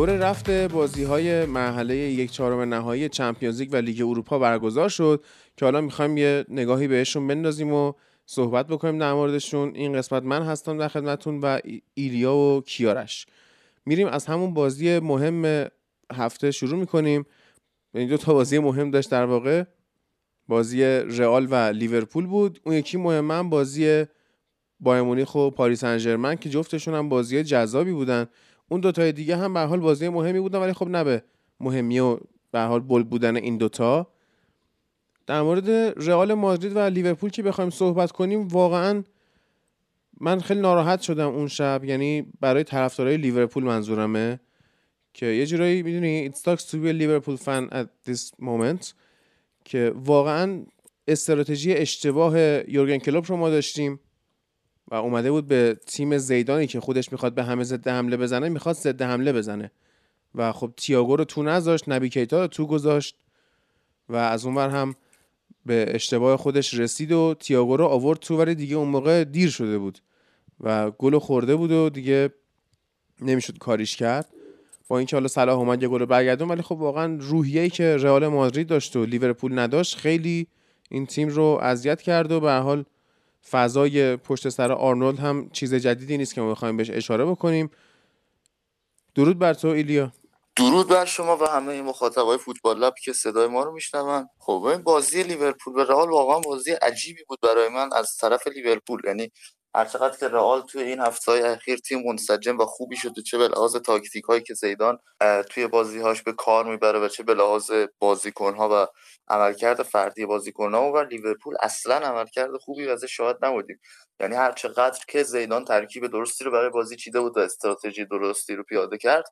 دور رفت بازی های مرحله یک چهارم نهایی چمپیونز لیگ و لیگ اروپا برگزار شد که حالا می‌خوایم یه نگاهی بهشون بندازیم و صحبت بکنیم در موردشون. این قسمت من هستم در خدمتتون و ایلیا و کیارش. میریم از همون بازی مهم هفته شروع می‌کنیم. این دو تا بازی مهم داشت در واقع. بازی رئال و لیورپول بود. اون یکی مهم بازی بایر مونیخ و پاریس سن که جفتشون هم بازی جذابی بودن. اون دوتای دیگه هم به حال بازی مهمی بودن ولی خب نه به مهمی و به حال بل بودن این دوتا. در مورد رئال مادرید و لیورپول که بخوایم صحبت کنیم واقعا من خیلی ناراحت شدم اون شب. یعنی برای طرفدارای لیورپول منظورمه که یه جورایی می‌دونی it sucks to be a Liverpool fan at this که واقعا استراتژی اشتباه یورگن کلوپ رو ما داشتیم. و اومده بود به تیم زیدانی که خودش می‌خواد به همه ضد حمله بزنه می‌خواد ضد حمله بزنه. و خب تییاگو رو تو نذاشت نبی کیتا رو تو گذاشت و از اونور هم به اشتباه خودش رسید و تییاگو رو آورد تو ولی دیگه اون موقع دیر شده بود و گل خورده بود و دیگه نمی‌شد کاریش کرد. با اینکه حالا صلاح اومد یه گل برگردون ولی خب واقعا روحیه‌ای که رئال مادرید داشت و لیورپول نداشت خیلی این تیم رو اذیت کرد و به حال فضای پشت سر آرنولد هم چیز جدیدی نیست که ما بخوایم بهش اشاره بکنیم. درود بر تو ایلیا. درود بر شما و همه مخاطبای فوتبال لب که صدای ما رو میشنون. خب این بازی لیورپول و رئال واقعا بازی عجیبی بود برای من از طرف لیورپول. یعنی هرچقدر که رئال توی این هفته های اخیر تیم منسجم و خوبی شده چه به لحاظ تاکتیک هایی که زیدان توی بازی هاش به کار می‌بره و چه به لحاظ بازیکن ها و عملکرد فردی بازیکن ها و لیورپول اصلا عملکرد خوبی ازش شاهد نبودیم. یعنی هر چقدر که زیدان ترکیب درستی رو برای بازی چیده بود و استراتژی درستی رو پیاده کرد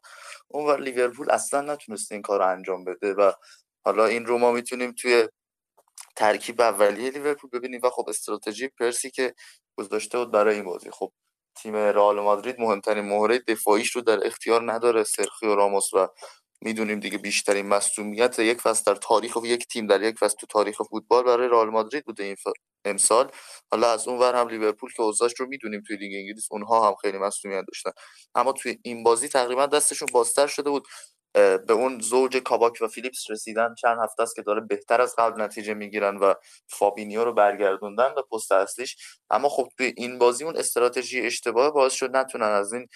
اون و لیورپول اصلا نتونست این کار رو انجام بده و حالا این رو ما می‌تونیم توی ترکیب اولیه لیورپول ببینیم و خب استراتژی پرسی که گذاشته بود برای این بازی. خب تیم رئال مادرید مهمترین مهره دفاعیش رو در اختیار نداره سرخیو راموس و می‌دونیم دیگه بیشترین مصدومیت یک فصل در تاریخ و یک تیم در یک فصل تو تاریخ فوتبال برای رئال مادرید بوده این امسال. حالا از اون ور هم لیورپول که اوضاعش رو می‌دونیم توی لیگ انگلیس اونها هم خیلی مصدومیت داشتن. اما توی این بازی تقریبا دستشون بازتر شده بود. به اون زوج کاباک و فیلیپس رسیدن چند هفته است که داره بهتر از قبل نتیجه می‌گیرن و فابینیو رو برگردوندن به پست اصلیش. اما خب توی این بازی اون استراتژی اشتباه باعث شد نتونن از این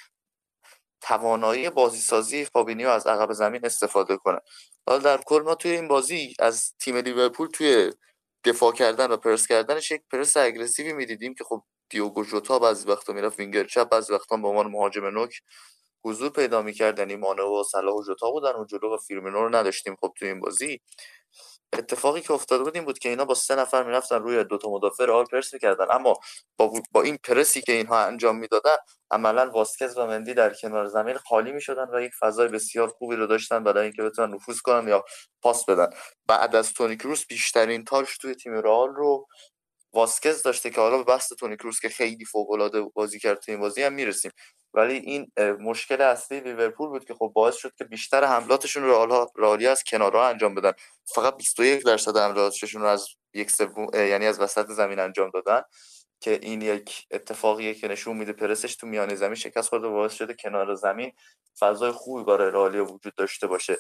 توانایی بازی سازی فابینیو از عقب زمین استفاده کنن. حالا در کل ما توی این بازی از تیم لیورپول توی دفاع کردن و پرس کردنش یک پرس aggressive ی می‌دیدیم که خب دیوگو جوتا بعضی وقتا می‌رفت وینگر چپ بعضی وقتا به عنوان مهاجم نوک حضور پیدا می‌کرد یعنی مانه و صلاح و جوتا بودن و جلو و فیرمینو رو نداشتیم خب تو این بازی. اتفاقی که افتاده بود این بود که اینا با سه نفر می‌رفتن روی دو تا مدافع رئال پرس می‌کردن. اما با, با این پرسی که اینها انجام می‌دادن عملا واسکز و مندی در کنار زمین خالی می‌شدن و یک فضای بسیار خوبی رو داشتن برای اینکه بتونن نفوذ کنن یا پاس بدن. بعد از تونی کروس بیشترین تاش توی تیم رئال رو واسکز داشته که حالا به بحث تونی کروس که خیلی فوق العاده بازی کرد تو این بازی هم می‌رسیم. ولی این مشکل اصلی لیورپول بود که خب باعث شد که بیشتر حملاتشون رو رئالی از کنارها انجام بدن. فقط 21 درصد حملاتشون رو از یک سوم یعنی از وسط زمین انجام دادن که این یک اتفاقیه که نشون میده پرسش تو میانه زمین شکست خورده باعث شده کنار زمین فضای خوبی برای رئال وجود داشته باشه.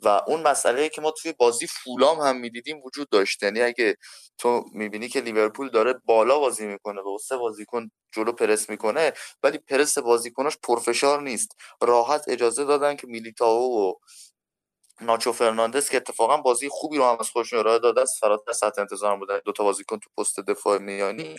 و اون مسئله که ما توی بازی فولام هم می‌دیدیم وجود داشت. یعنی اگه تو می‌بینی که لیورپول داره بالا بازی می‌کنه و سه بازیکن جلو پرس می‌کنه ولی پرس بازیکناش پرفشار نیست. راحت اجازه دادن که میلیتاو و ناچو فرناندز که اتفاقا بازی خوبی رو هم از خودشون ارائه داده است فراتر سطح انتظار بودن دو تا بازیکن تو پست دفاع میانی.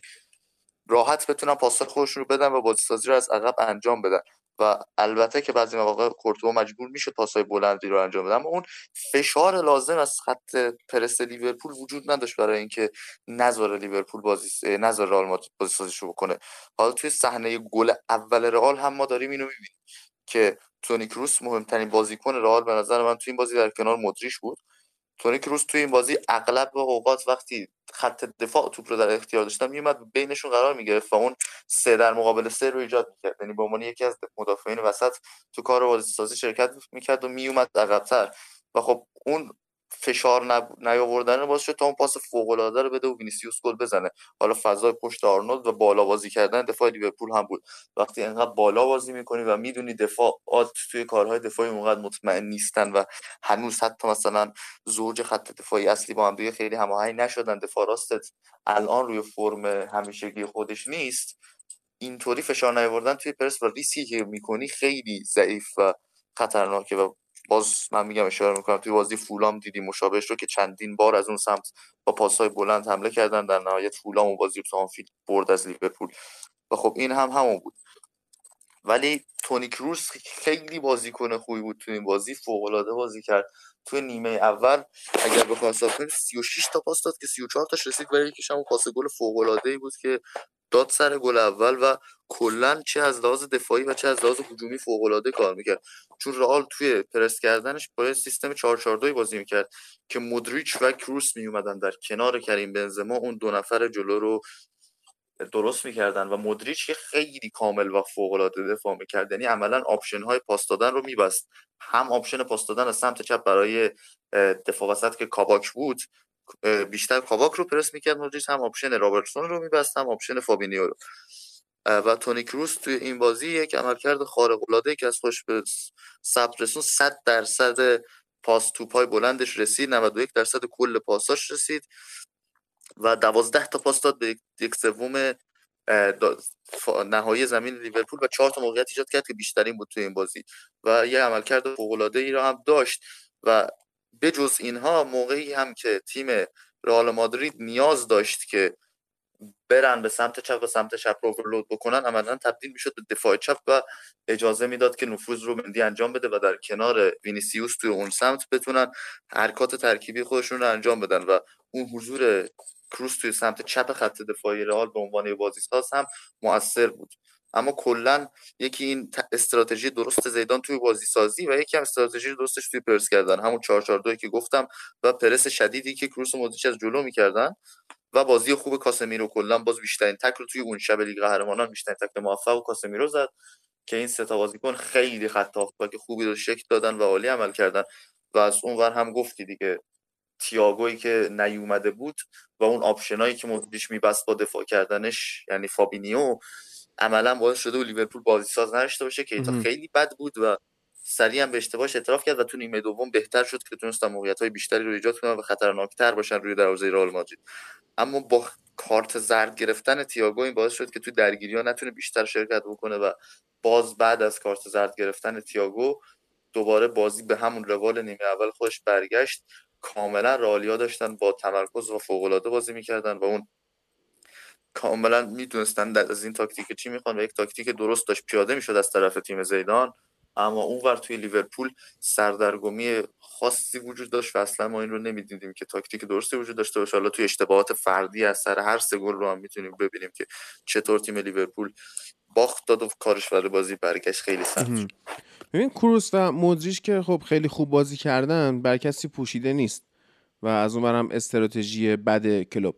راحت بتونن پاس خودشون رو بدن و بازی سازی رو از عقب انجام بدن. و البته که بعضی مواقع کورتوا مجبور میشه پاسای بلندی رو انجام بده اما اون فشار لازم از خط پرس لیورپول وجود نداشت برای اینکه نذاره لیورپول بازی نذاره رئال مادرید بازی رو بکنه. حالا توی صحنه گل اول رئال هم ما داریم اینو می‌بینیم که تونی کروس مهمترین بازیکن رئال به نظر من توی این بازی در کنار مودریچ بود. تونی کروس توی این بازی اغلب اوقات وقتی خط دفاع توپ رو در اختیار داشتن میومد بینشون قرار می‌گرفت و اون سه در مقابل سه رو ایجاد می‌کرد. یعنی به عنوان یکی از مدافعین وسط تو کار بازی سازی شرکت می‌کرد و میومد عقبتر. و خب اون فشار نیاوردن باعث شد تا اون پاس فوق العاده رو بده و وینیسیوس گل بزنه. حالا فضای پشت آرنولد و بالا بازی کردن دفاع لیورپول هم بود. وقتی انقدر بالا بازی می‌کنی و می‌دونی دفاع توی کارهای دفاعی اونقدر مطمئن نیستن و هنوز حتی مثلا زوج خط دفاعی اصلی با هم خیلی هماهنگ نشدن دفاع راستت الان روی فرم همیشگی خودش نیست اینطوری فشار نیاوردن توی پرس و ریسکی که می‌کنی خیلی ضعیف و خطرناکه و باز من میگم اشاره می‌کنم توی بازی فولام دیدی مشابهش رو که چندین بار از اون سمت با پاسهای بلند حمله کردن در نهایت فولام و بازی رو برد از لیورپول. و خب این هم همون بود. ولی تونی کروس خیلی بازیکن خوبی بود تو این بازی فوق العاده بازی کرد. توی نیمه اول اگر بخوام حساب کنیم 36 تا پاس داد که 34 تاش رسید برای یکیش هم پاس گل فوق العاده ای بود که داد سر گل اول و کلا چه از لحاظ دفاعی و چه از لحاظ هجومی فوق العاده کار می‌کرد. چون رئال توی پرس کردنش با سیستم 442 بازی می‌کرد که مودریچ و کروس میومدن در کنار کریم بنزما اون دو نفر جلو رو درست می‌کردن و مودریچ که خیلی کامل و فوق العاده دفاع می‌کرد یعنی عملا آپشن های پاس دادن رو میبست. هم آپشن پاس دادن از سمت چپ برای دفاع وسط که کاباک بود بیشتر کاباک رو پرس می‌کرد مودریچ هم آپشن رابرتسون رو میبست هم آپشن فابینیو رو. و تونی کروس توی این بازی یک عملکرد خارق العاده که از خودش به ثبت رسوند 100 درصد پاس توپای بلندش رسید 91 درصد کل پاساش رسید. و 12 تا پاس داد به یک سوم نهایی زمین لیورپول و چهار تا موقعیت ایجاد کرد که بیشترین بود توی این بازی. و یه عملکرد فوق العاده ای را هم داشت. و بجز اینها موقعی هم که تیم رئال مادرید نیاز داشت که برن به سمت چپ و سمت چپ رو اوورلود بکنن عملا تبدیل می‌شد به دفاع چپ و اجازه می‌داد که نفوذ رو مندی انجام بده و در کنار وینیسیوس توی اون سمت بتونن حرکات ترکیبی خودشون رو انجام بدن و اون حضور کروس توی سمت چپ خط دفاعی رئال به عنوان بازیساز هم موثر بود. اما کلا یکی این استراتژی درست زیدان توی بازی سازی و یکی هم استراتژی درستش توی پرس کردن. همون 442 که گفتم و پرس شدیدی که کروس و مودریچ از جلو می‌کردن. و بازی خوب کاسمیرو کلا باز بیشترین تک رو توی اون شب لیگ قهرمانان بیشترین تک موفق و کاسمیرو زد که این سه تا بازیکن خیلی خط که خوبی رو شکل دادن و عالی عمل کردن و از اون ور هم گفتی دیگه تییاگویی که نیومده بود و اون option ایی که مودریچ میبست با دفاع کردنش یعنی فابینیو عملا باعث شده و لیورپول بازی ساز نداشته باشه. کیتا خیلی بد بود و سریع هم به اشتباهش اعتراف کرد و تو نیمه دوم بهتر شد که تونستن موقعیت های بیشتری رو ایجاد کنن و خطرناکتر باشن روی دروازه رئال مادرید. اما با کارت زرد گرفتن تییاگو این باعث شد که تو درگیری ها نتونه بیشتر شرکت بکنه و باز بعد از کارت زرد گرفتن تییاگو دوباره بازی به همون روال نیمه اول خودش برگشت. کاملا رئالیا داشتن با تمرکز و فوق العاده بازی می‌کردن و اون کاملا می‌دونستن از این تاکتیک چی می‌خوان و یک تاکتیک درست داشت. پیاده می‌شد از طرف تیم زیدان. اما اونور توی لیورپول سردرگمی خاصی وجود داشت و اصلا ما این رو نمی‌دیدیم که تاکتیک درستی وجود داشته باشه. حالا توی اشتباهات فردی از سر هر سه گل رو هم می‌تونیم ببینیم که چطور تیم لیورپول باخت داد و کارش برای بازی برگشت خیلی سخت. ببین کروس و مودریچ که خب خیلی خوب بازی کردن بر کسی پوشیده نیست و از اون هم استراتژی بد کلوب.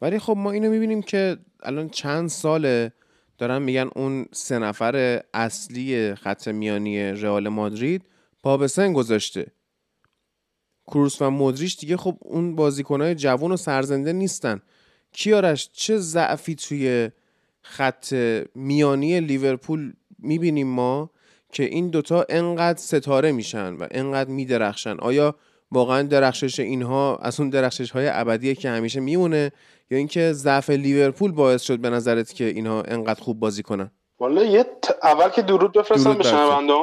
ولی خب ما اینو می‌بینیم که الان چند ساله دارن میگن اون سه نفر اصلی خط میانی رئال مادرید پا به سن گذاشته. کروس و مودریچ دیگه خب اون بازیکنهای جوان و سرزنده نیستن. کیارش چه ضعفی توی خط میانی لیورپول می‌بینیم ما که این دوتا انقدر ستاره میشن و انقدر میدرخشن. آیا واقعا درخشش اینها از اون درخشش های ابدیه که همیشه میمونه یا اینکه ضعف لیورپول باعث شد به نظرت که اینها انقدر خوب بازی کنن؟ والا یه اول که درود بفرستم به شنونده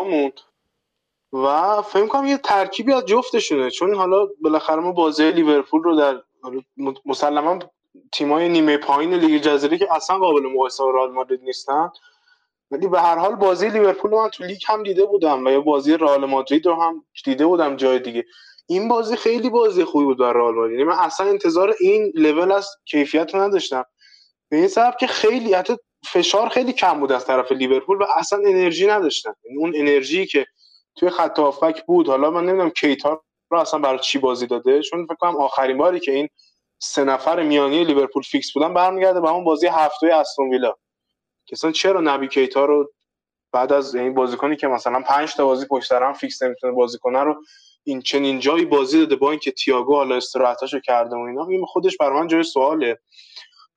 و فکر کنم یه ترکیبی از جفتشونه چون حالا بالاخره ما بازی لیورپول رو در مسلما تیمای نیمه پایین لیگ جزیره که اصلا قابل مقایسه با رئال مادرید نیستن. ولی به هر حال بازی لیورپول من تو لیگ هم دیده بودم و یا بازی رئال مادرید رو هم دیده بودم جای دیگه. این بازی خیلی بازی خوبی بود برای رئال مادرید. یعنی من اصلا انتظار این لول از کیفیت رو نداشتم. به این سبب که خیلی حتی فشار خیلی کم بود از طرف لیورپول و اصلا انرژی نداشتن یعنی اون انرژی که توی خط بود. حالا من نمی‌دونم کیتا رو اصلا برای چی بازی داده. چون فکر کنم آخرین باری که این سه نفر میانی لیورپول فیکس بودن برمیگرده به اون بازی هفته استون ویلا. که چرا نبی کیتا رو بعد از این بازیکنی که مثلا 5 تا بازی پشت هم فیکس نمی‌تونه بازی کنه رو این چنین جایی بازی داده با اینکه تییاگو حالا استراحتاشو کرده و اینا این خودش برای من جای سواله.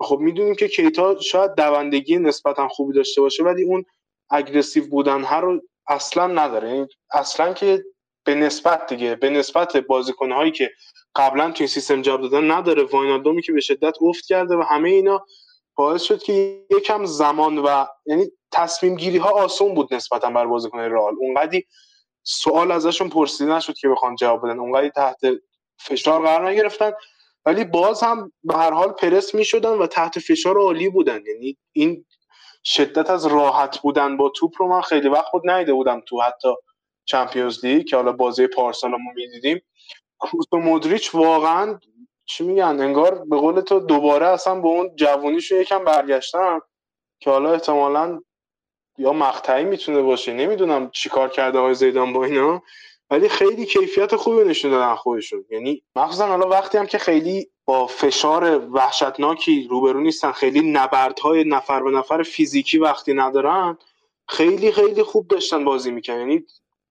خب می‌دونیم که کیتا شاید دوندگی نسبتا خوبی داشته باشه ولی اون aggressive بودنه رو اصلا نداره. یعنی اصلا که به نسبت دیگه به نسبت بازیکنهایی که قبلا توی سیستم جاب دادن نداره. واینالدومی که به شدت افت کرده و همه اینا باعث شد که یکم زمان و یعنی تصمیم گیری ها آسون بود نسبتا بر بازیکن رئال. اونقدی سوال ازشون پرسیده نشد که بخوان جواب بدن. اونقدی تحت فشار قرار نگرفتن. ولی باز هم به هر حال پرس می شدن و تحت فشار عالی بودن. یعنی این شدت از راحت بودن با توپ رو من خیلی وقت بود نیده بودم تو حتی چمپیونز لیگ که حالا بازی پارسال ما می‌دیدیم. کروس و مودریچ واقعا چی میگن انگار به قول تو دوباره اصلا به اون جوونیشون یکم برگشتن. که حالا احتمالا یا مقطعی می‌تونه باشه نمی‌دونم چیکار کرده های زیدان با اینا ولی خیلی کیفیت خوبی نشون دادن خودشون. یعنی مخصوصا حالا وقتی هم که خیلی با فشار وحشتناکی روبرو نیستن خیلی نبردهای نفر به نفر فیزیکی وقتی ندارن خیلی خیلی خوب داشتن بازی می‌کنن یعنی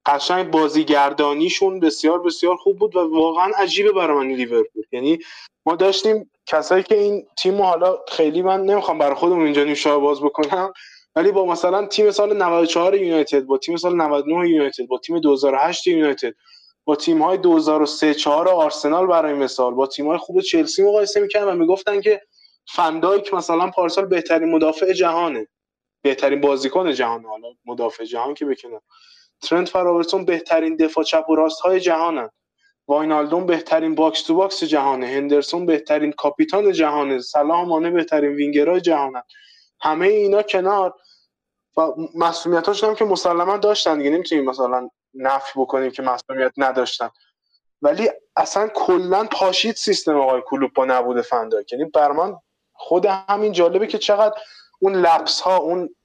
قشنگ بازیگردانیشون بسیار بسیار خوب بود و واقعا عجیبه برای من لیورپول. یعنی ما داشتیم کسایی که این تیم حالا خیلی من نمی‌خوام برای خودم اینجا نوشابه باز بکنم ولی با مثلا تیم سال 94 یونایتد با تیم سال 99 یونایتد با تیم 2008 یونایتد با تیم های 2003 4 آرسنال برای مثال با تیم های خوب چلسی مقایسه می‌کنن و می‌گفتن که فندایک مثلا پارسال بهترین مدافع جهانه. بهترین بازیکن جهانه حالا مدافع جهان که بکنن. ترنت و بهترین دفاع چپ و راست های جهانن. واینالدون بهترین box to box جهانه. هندرسون بهترین کاپیتان جهانه. مانه بهترین وینگرای جهانن. همه اینا کنار. و مسئولیتاش هم که مسلما داشتن دیگه نمی‌تونیم مثلا نفی بکنیم که مسئولیت نداشتن. ولی اصلا کلا پاشید سیستم آقای کلوب با نبود فنداک. یعنی بر خود همین جالبه که چقدر اون لپس ها اون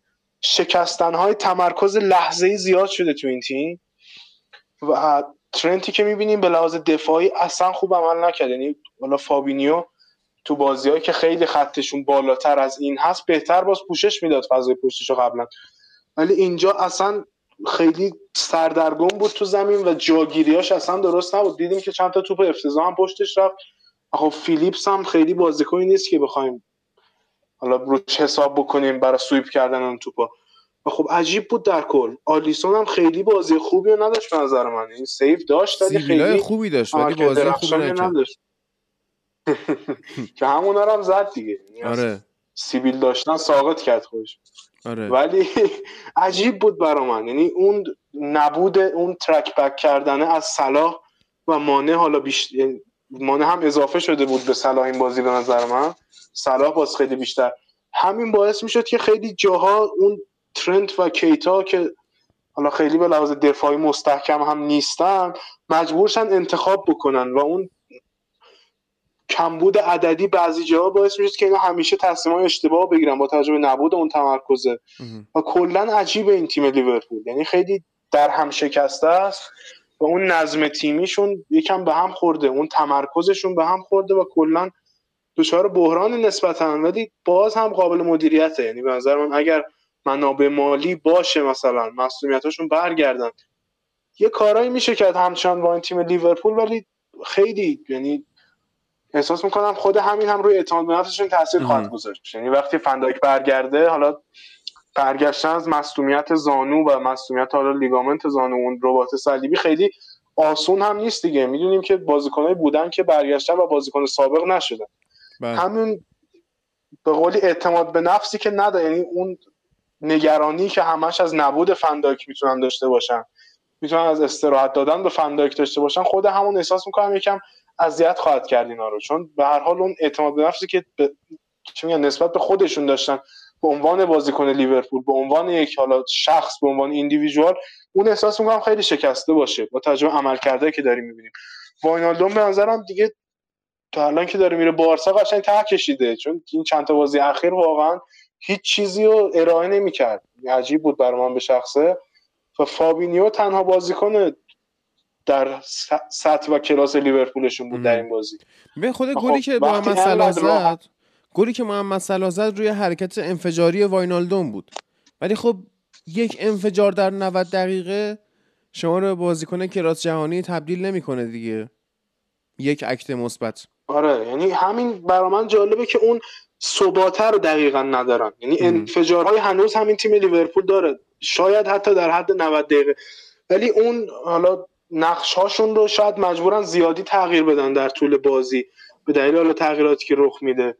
شکستن های تمرکز لحظه زیاد شده تو این تیم. و ترنتی که می‌بینیم به لحاظ دفاعی اصلا خوب عمل نکرد. یعنی حالا فابینیو تو بازیهایی که خیلی خطشون بالاتر از این هست بهتر باز پوشش می‌داد فضای پشتشو قبلا. ولی اینجا اصلا خیلی سردرگم بود تو زمین و جاگیریاش اصلا درست نبود. دیدیم که چند تا توپ افتضاح هم پشتش رفت. خب فیلیپس هم خیلی بازیکنی نیست که بخوایم حالا روش حساب بکنیم برای سویپ کردن اون توپا. و خب عجیب بود در کل. آلیسون هم خیلی بازی خوبی رو نداشت به نظر من. این سیف داشت ولی خیلی خوبی داشت ولی بازی خوبی نداشت. که همونا رو هم زد دیگه. یعنی آره. سیبیل داشتن ساقط کرد خودش. آره. ولی عجیب بود برا من. یعنی اون نبود اون ترک بک کردنه از صلاح و مانع حالا بیشتر مانع هم اضافه شده بود به صلاح این بازی به نظر من. صلاح باز خیلی بیشتر. همین باعث می‌شد که خیلی جاها اون ترنت و کیتا که حالا خیلی به لحاظ دفاعی مستحکم هم نیستن مجبورشن انتخاب بکنن و اون کمبود عددی بعضی جاها باعث میشه که اینا همیشه تصمیم اشتباه بگیرن با توجه به نبود اون تمرکزه. و کلا عجیب این تیم لیورپول. یعنی خیلی در هم شکسته است و اون نظم تیمیشون یکم به هم خورده اون تمرکزشون به هم خورده و کلا دچار بحران نسبتا. ولی باز هم قابل مدیریته. یعنی به نظر من اگر منابع مالی باشه مثلا مسئولیتاشون برگردن. یه کارایی میشه کرد همچنان با این تیم لیورپول ولی خیلی یعنی احساس می‌کنم خود همین هم روی اعتماد به نفسشون تاثیر خواهد گذاشت. یعنی وقتی فنداک برگرده حالا برگشتن از مصومیت زانو و مصومیت حالا لیگامنت زانو اون ربات صلیبی خیلی آسون هم نیست دیگه. می‌دونیم که بازیکنایی بودن که برگشتن و بازیکن سابق نشدن. بله. همین به قولی اعتماد به نفسی که نده یعنی اون نگرانی که همش از نبود فنداک می‌تونن داشته باشن می‌تونن از استراحت دادن به فنداک داشته باشن خود همون احساس می‌کنم یکم اذیت خواهد کرد اینا رو. چون به هر حال اون اعتماد به نفسی که به... نسبت به خودشون داشتن به عنوان بازیکن لیورپول به عنوان یک حالا شخص به عنوان ایندیویدوال اون احساس می‌کنم خیلی شکسته باشه با عمل کرده که داریم می‌بینیم. واینالدوم به نظرم دیگه تا الان که داره میره بارسا قشنگ ته کشیده. چون این چند تا بازی اخیر واقعا هیچ چیزی رو ارائه نمی‌کرد. عجیب بود برای من به شخصه. و فابینیو تنها بازیکن در سطح و کلاس لیورپولشون بود در این بازی. به خود گلی که محمد صلاح زد گلی که محمد صلاح زد روی حرکت انفجاری واینالدوم بود. ولی خب یک انفجار در 90 دقیقه شما رو بازیکن کلاس جهانی تبدیل نمی‌کنه دیگه. یک اکت مثبت. آره یعنی همین برا من جالبه که اون ثباته رو دقیقا ندارن. یعنی انفجارهای هنوز همین تیم لیورپول داره. شاید حتی در حد 90 دقیقه. ولی اون حالا نقش هاشون رو شاید مجبورن زیادی تغییر بدن در طول بازی به دلیل حالا تغییراتی که رخ میده.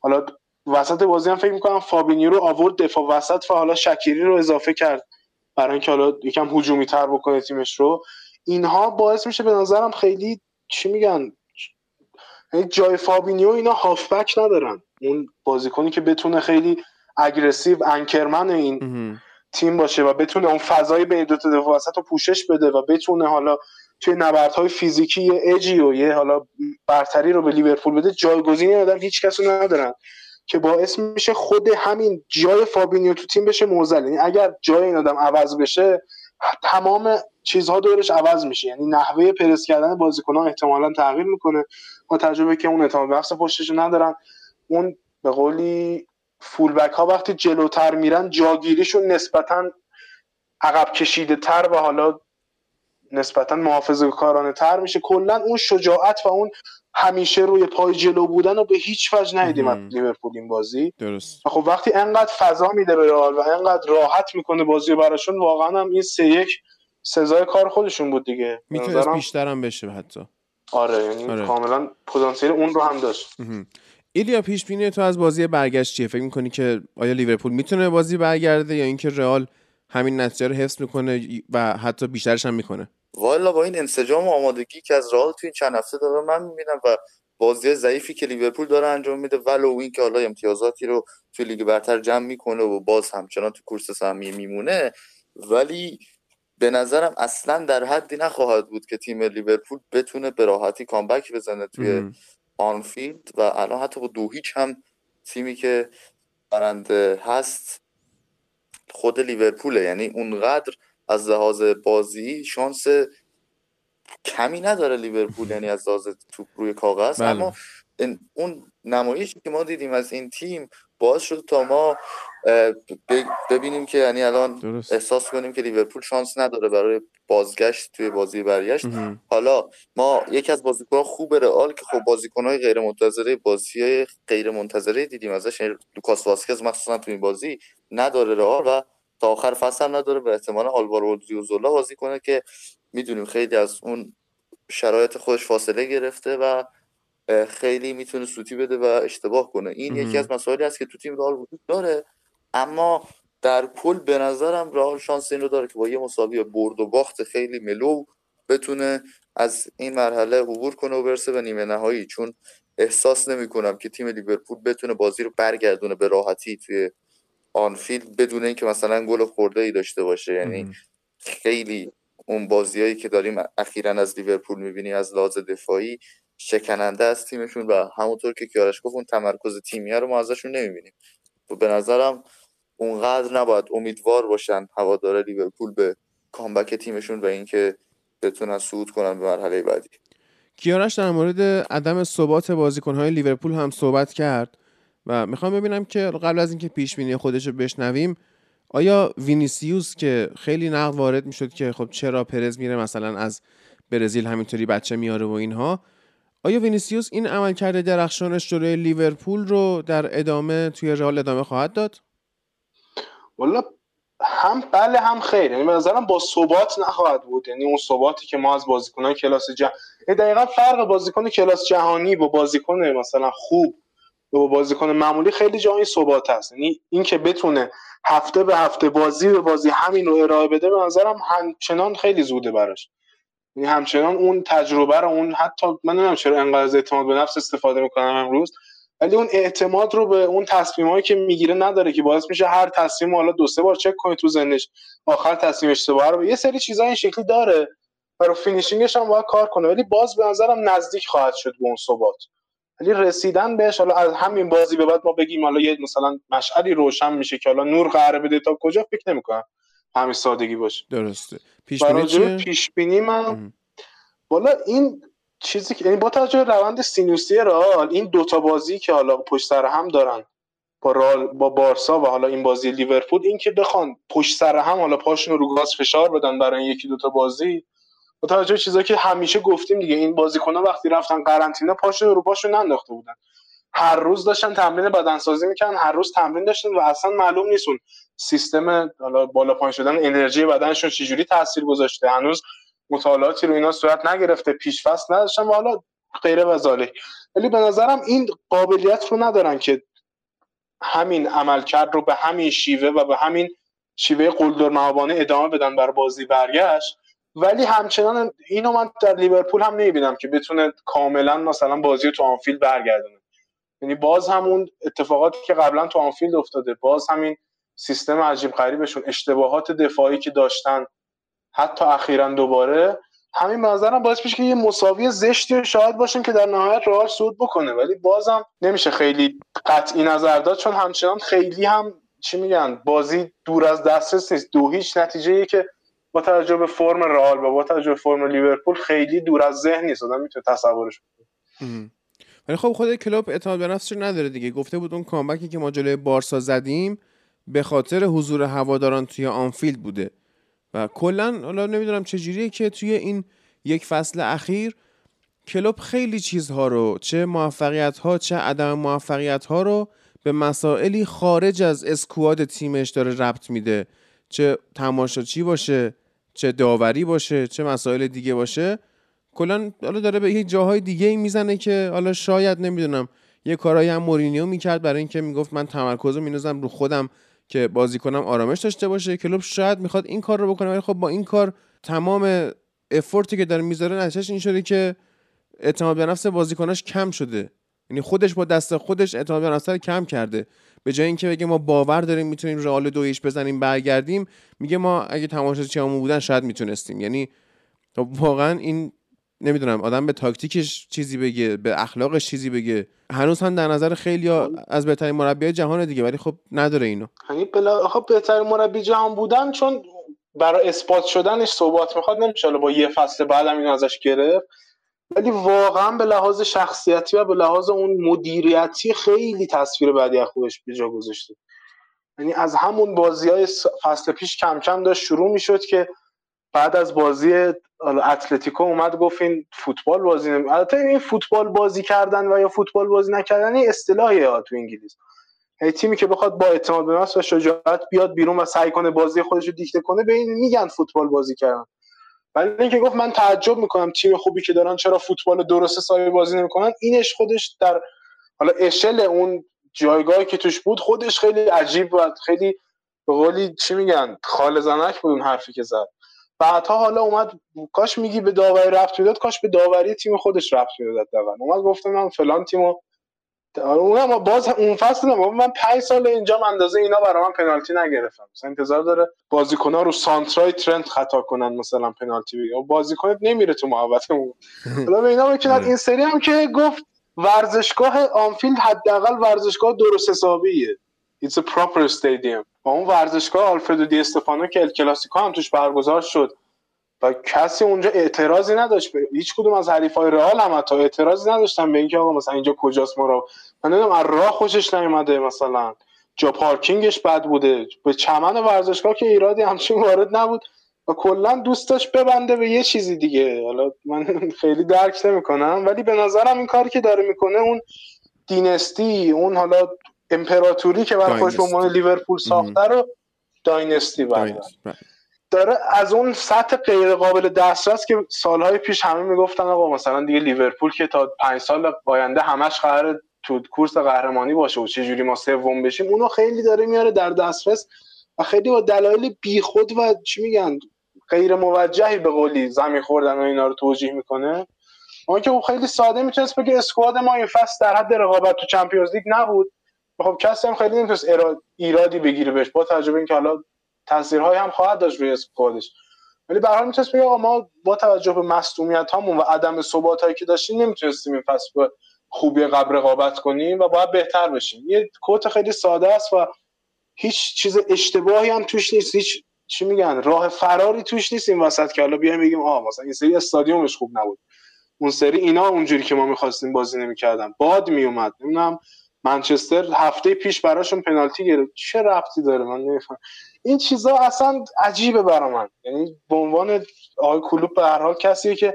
حالا وسط بازی هم فکر می‌کنم فابینیو رو آورد دفاع وسط و حالا شکیری رو اضافه کرد برای اینکه حالا یکم هجومی تر بکنه تیمش رو. اینها باعث میشه به نظرم خیلی چی میگن یعنی جای فابینیو اینا هافبک ندارن. اون بازیکنی که بتونه خیلی aggressive anchor man این تیم باشه و بتونه اون فضای بین دو تا دفاع وسط رو پوشش بده و بتونه حالا توی نبردهای فیزیکی یه اجی و یه حالا برتری رو به لیورپول بده جایگزینی آدم هیچ کسی ندارن که باعث میشه خود همین جای فابینیو تو تیم بشه موزل. یعنی اگر جای این آدم عوض بشه تمام چیزها دورش عوض میشه. یعنی نحوه پرس کردن بازیکنان احتمالا تغییر می‌کنه با تجربه که اون اعتماد بخش پشتش ندارن. اون به قولی فولبک ها وقتی جلوتر میرن جاگیریشون نسبتا عقب کشیده تر و حالا نسبتا محافظه کارانه تر میشه. کلا اون شجاعت و اون همیشه روی پای جلو بودن و به هیچ وجه ندیدیم از لیورپول این بازی. درست. خب وقتی انقدر فضا میده به رئال و انقدر راحت می‌کنه بازی براشون واقعا هم این سه یک سزای کار خودشون بود دیگه. می‌تونست بیشتر هم بشه حتی. آره یعنی آره. کاملا پتانسیل اون رو هم داشت. ایلیا پیش بینی تو از بازی برگشت چیه؟ فکر می‌کنی که آیا لیورپول می‌تونه بازی برگرده یا اینکه رئال همین نتیجه رو حفظ می‌کنه و حتی بیشترش هم می‌کنه؟ والا با این انسجام و آمادگی که از رئال تو این چند هفته داره من می‌بینم و بازی ضعیفی که لیورپول داره انجام میده ولو این که حالا امتیازاتی رو توی لیگ برتر جمع می‌کنه و باز همچنان تو کورس سهمیه میمونه. ولی به نظرم اصلا در حدی نخواهد بود که تیم لیورپول بتونه به راحتی کامبک بزنه توی آنفیلد و الان حتی با دو هیچ هم تیمی که برنده هست خود لیورپوله یعنی اونقدر از لحاظ بازی شانس کمی نداره لیورپول یعنی از لحاظ توپ روی کاغذ بله. اما اون نمایشی که ما دیدیم از این تیم باز شد تا ما ببینیم که یعنی الان احساس کنیم که لیورپول شانس نداره برای بازگشت توی بازی برگشت. حالا ما یکی از بازیکنان خوب رئال که خب بازیکنهای غیر منتظره بازی غیر منتظره دیدیم ازش یعنی لوکاس واسکز مخصوصا توی این بازی نداره رئال و تا آخر فصل هم نداره. به احتمال آلوارو زولا بازی کنه که می‌دونیم خیلی از اون شرایط خودش فاصله گرفته و خیلی می‌تونه سوتی بده و اشتباه کنه. این یکی از مسائلی است که تو تیم رئال وجود داره اما در کل به نظرم رئال شانس این رو داره که با یه مساوی برد و باخت خیلی ملو بتونه از این مرحله عبور کنه و برسه به نیمه نهایی. چون احساس نمی کنم که تیم لیورپول بتونه بازی رو برگردونه به راحتی توی آنفیلد بدون اینکه مثلا گل خورده ای داشته باشه. یعنی خیلی اون بازیایی که داریم اخیرا از لیورپول می‌بینیم از لحاظ دفاعی شکننده از تیمشون و همونطور که کیارش گفت اون تمرکز تیمیه رو ما ازشون نمی‌بینیم. و به نظرم اونقدر نباید امیدوار باشن هواداره لیورپول به comeback تیمشون و اینکه بتونن صعود کنن به مرحله بعدی. کیارش در مورد عدم ثبات بازیکنهای لیورپول هم صحبت کرد و می‌خوام ببینم که قبل از اینکه پیش بینی خودش رو بشنویم آیا وینیسیوس که خیلی نقد وارد می‌شد که خب چرا پرز میره مثلا از برزیل همینطوری بچه میاره و اینها آیا وینیسیوس این عملکرد درخشانش جلوی لیورپول رو در ادامه توی رئال ادامه خواهد داد؟ والا هم بله هم خیر. یعنی به نظرم با ثبات نخواهد بود. یعنی اون ثباتی که ما از بازیکنان کلاس جهانی دقیقا فرق بازیکن کلاس جهانی با بازیکن مثلا خوب با بازیکن معمولی خیلی جایی ثبات هست. یعنی اینکه بتونه هفته به هفته بازی به بازی همین رو ارائه بده به نظرم همچنان خیلی زوده براش. همچنان اون تجربه رو اون حتی من نمی‌دونم چرا انقدر از اعتماد به نفس استفاده می‌کنم امروز ولی اون اعتماد رو به اون تصمیمایی که می‌گیره نداره که باعث میشه هر تصمیم حالا دو سه بار چک کنه تو ذهنش آخر تصمیم اشتباه رو یه سری چیزا این شکلی داره برای finishing ش هم باید کار کنه ولی باز به نظرم نزدیک خواهد شد به اون ثبات. ولی رسیدن بهش حالا از همین بازی به بعد ما بگیم حالا یه مثلا مشعلی روشن میشه که حالا نور قراره بده تا کجا فکر نمی‌کنم. همین سادگی باشه. درسته. پیش بینی پیش بینی من والا این چیزی که یعنی با توجه روند سینوسی رئال این دوتا بازی که حالا پشت سر هم دارن با رال با بارسا و حالا این بازی لیورپول این که بخوان پشت سر هم حالا پاشون رو گاز فشار بدن برای یکی دوتا بازی با توجه چیزایی که همیشه گفتیم دیگه این بازیکن‌ها وقتی رفتن قرنطینه پاشون رو پاشون ننداخته بودن. هر روز داشتن تمرین بدنسازی می‌کنن هر روز تمرین داشتن و اصلا معلوم نیستون سیستم حالا بالا پایین شدن انرژی بدنشون چجوری تاثیر گذاشته. هنوز مطالعاتی رو اینا صورت نگرفته پیش فصل نداشتن و حالا غیره و ذالک ولی به نظرم این قابلیت رو ندارن که همین عملکرد رو به همین شیوه و به همین شیوه قلدر مهابانه ادامه بدن بر بازی برگشت. ولی همچنان اینو من در لیورپول هم نمی‌بینم که بتونه کاملا مثلا بازی تو آنفیلد برگردونه. یعنی باز همون اتفاقاتی که قبلا تو آنفیلد افتاده. باز همین سیستم عجیب غریبشون اشتباهات دفاعی که داشتن حتی اخیرا دوباره همین نظرم باعث میشه که یه مساوی زشتی شاید باشیم که در نهایت رئال صعود بکنه. ولی بازم نمیشه خیلی قطعی نظر داد چون همچنان خیلی هم چی میگن بازی دور از دسترس نیست. دو هیچ نتیجه که با توجه به فرم رئال و با توجه به فرم لیورپول خیلی دور از ذهن نیست. آدم می‌تونه تصورش کنه. ولی خب خود کلوب اعتماد به نفسش نداره دیگه. گفته بود اون کامبکی که ما جلوی بارسا زدیم به خاطر حضور هواداران توی آنفیلد بوده. و کلا حالا نمی‌دونم چجوریه که توی این یک فصل اخیر کلوب خیلی چیزها رو چه موفقیت ها چه عدم موفقیت ها رو به مسائلی خارج از اسکواد تیمش داره ربط میده. چه تماشاچی باشه چه داوری باشه چه مسائل دیگه باشه. کلا حالا داره به یه جاهای دیگه ای می‌زنه که حالا شاید نمی‌دونم یه کارایی هم مورینیو می‌کرد برای اینکه می‌گفت من تمرکز رو رو خودم که بازی کنم آرامش داشته باشه. کلوب شاید می‌خواد این کار رو بکنه ولی خب با این کار تمام افورتی که داره می‌ذاره نتیجهش این شده که اعتماد به نفس بازیکناش کم شده. یعنی خودش با دست خودش اعتماد به نفس کم کرده. به جای اینکه بگه ما باور داریم می‌تونیم رئال دویش بزنیم برگردیم میگه ما اگه تماشاچیامون بودن شاید می‌تونستیم. یعنی خب واقعا این نمی‌دونم آدم به تاکتیکش چیزی بگه به اخلاقش چیزی بگه. هنوز هم در نظر خیلی از بهترین مربی جهان دیگه ولی خب نداره اینو. یعنی بلا خب بهترین مربی جهان بودن چون برای اثبات شدنش صحبت می‌خواد نمیشه با یه فصل بعدم اینو ازش گرفت. ولی واقعا به لحاظ شخصیتی و به لحاظ اون مدیریتی خیلی تصویر بعدی از خودش به جا گذاشته. یعنی از همون بازی های فصل پیش کم کم داشت شروع می‌شد که بعد از بازی اتلتیکو اومد گفت این فوتبال بازی نمی البته این فوتبال بازی کردن و یا فوتبال بازی نکردن این اصطلاحیه تو انگلیس. هی تیمی که بخواد با اعتماد به نفس و شجاعت بیاد بیرون و سعی کنه بازی خودش رو دیکته کنه به این میگن فوتبال بازی کردن. ولی اینکه گفت من تعجب می‌کنم تیم خوبی که دارن چرا فوتبال درست سایه بازی نمی‌کنن اینش خودش در حالا اشل اون جایگاهی که توش بود خودش خیلی عجیب و خیلی به قولی چی میگن خال زنک بود اون حرفی که زد. بعدها حالا اومد کاش میگی به داوری رفت می‌داد کاش به داوری تیم خودش رفت می‌داد دقیقا اومد گفتم من فلان تیمو اونم باز اون فصل من پنج سال اینجا اندازه اینا برای من پنالتی نگرفتم. مثلا انتظار داره بازیکن‌ها رو سانترای ترند خطا کنن مثلا پنالتی بگیرن. بازیکن نمیره تو محوطه حالا به اینا بکنن این سری هم که گفت ورزشگاه آنفیلد حداقل ورزشگاه درست حسابیه. It's a proper stadium. و اون ورزشگاه آلفردو دی استفانو که ال کلاسیکو هم توش برگزار شد و کسی اونجا اعتراضی نداشت به هیچ کدوم از حریفای رئال هم حتی اعتراضی نداشتن به اینکه آقا مثلا اینجا کجاست ما رو من نمی‌دونم از راه خوشش نیومده مثلا. جا پارکینگش بد بوده. به چمن ورزشگاه که ایرادی همچین وارد نبود و کلا دوست داشت ببنده به یه چیزی دیگه. حالا من خیلی درک نمی‌کنم ولی به نظرم این کاری که داره می‌کنه اون دینستی اون حالا امپراتوری که برای خودش به لیورپول ساخته رو داینستی بله. داره از اون سطح غیر قابل دسترس که سالهای پیش همه می‌گفتن آقا مثلا دیگه لیورپول که تا پنج سال آینده همش قرار تو کورس قهرمانی باشه و چه جوری ما سوم بشیم اونو خیلی داره میاره در دسترس و خیلی با دلایل بیخود و چی میگن غیر موجهی به قولی زمین خوردن و اینا رو توجیه می‌کنه. اون که خیلی ساده می‌تونست بگه اسکواد ما این فصل در حد رقابت تو چمپیونز لیگ نبود. خب کسی هم خیلی نمی‌تونست ایرادی بگیره بهش با توجه به اینکه حالا تاثیرهایی هم خواهد داشت روی اسکوادش ولی به هر حال می‌تونست بگه ما با توجه به مصونیت هامون و عدم ثبات هایی که داشتیم نمی‌تونستیم این فصل به خوبی قبل رقابت کنیم و باید بهتر بشیم. یه کوت خیلی ساده است و هیچ چیز اشتباهی هم توش نیست. هیچ چی میگن؟ راه فراری توش نیست این وسط که حالا بیایم بگیم آ مثلا این سری استادیومش خوب نبود. اون سری اینا اونجوری که ما می‌خواستیم بازی نمی‌کردن. باد میومد نمی‌دونم منچستر هفته پیش براشون پنالتی گرفت. چه ربطی داره؟ من نمیفهم. این چیزا اصلا عجیبه برا من. یعنی به عنوان آقای کلوب به هر حال کسیه که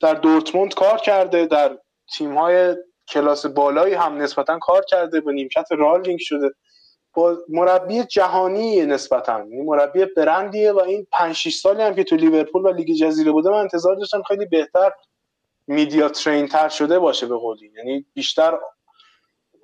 در دورتموند کار کرده در تیم های کلاس بالایی هم نسبتا کار کرده به نیمکت رال شده. با مربی جهانی نسبتا. یعنی مربی برندیه و این 5 6 سالی هم که تو لیورپول و لیگ جزیره بوده من انتظار داشتم خیلی بهتر میدیا ترین تر شده باشه به قولی یعنی بیشتر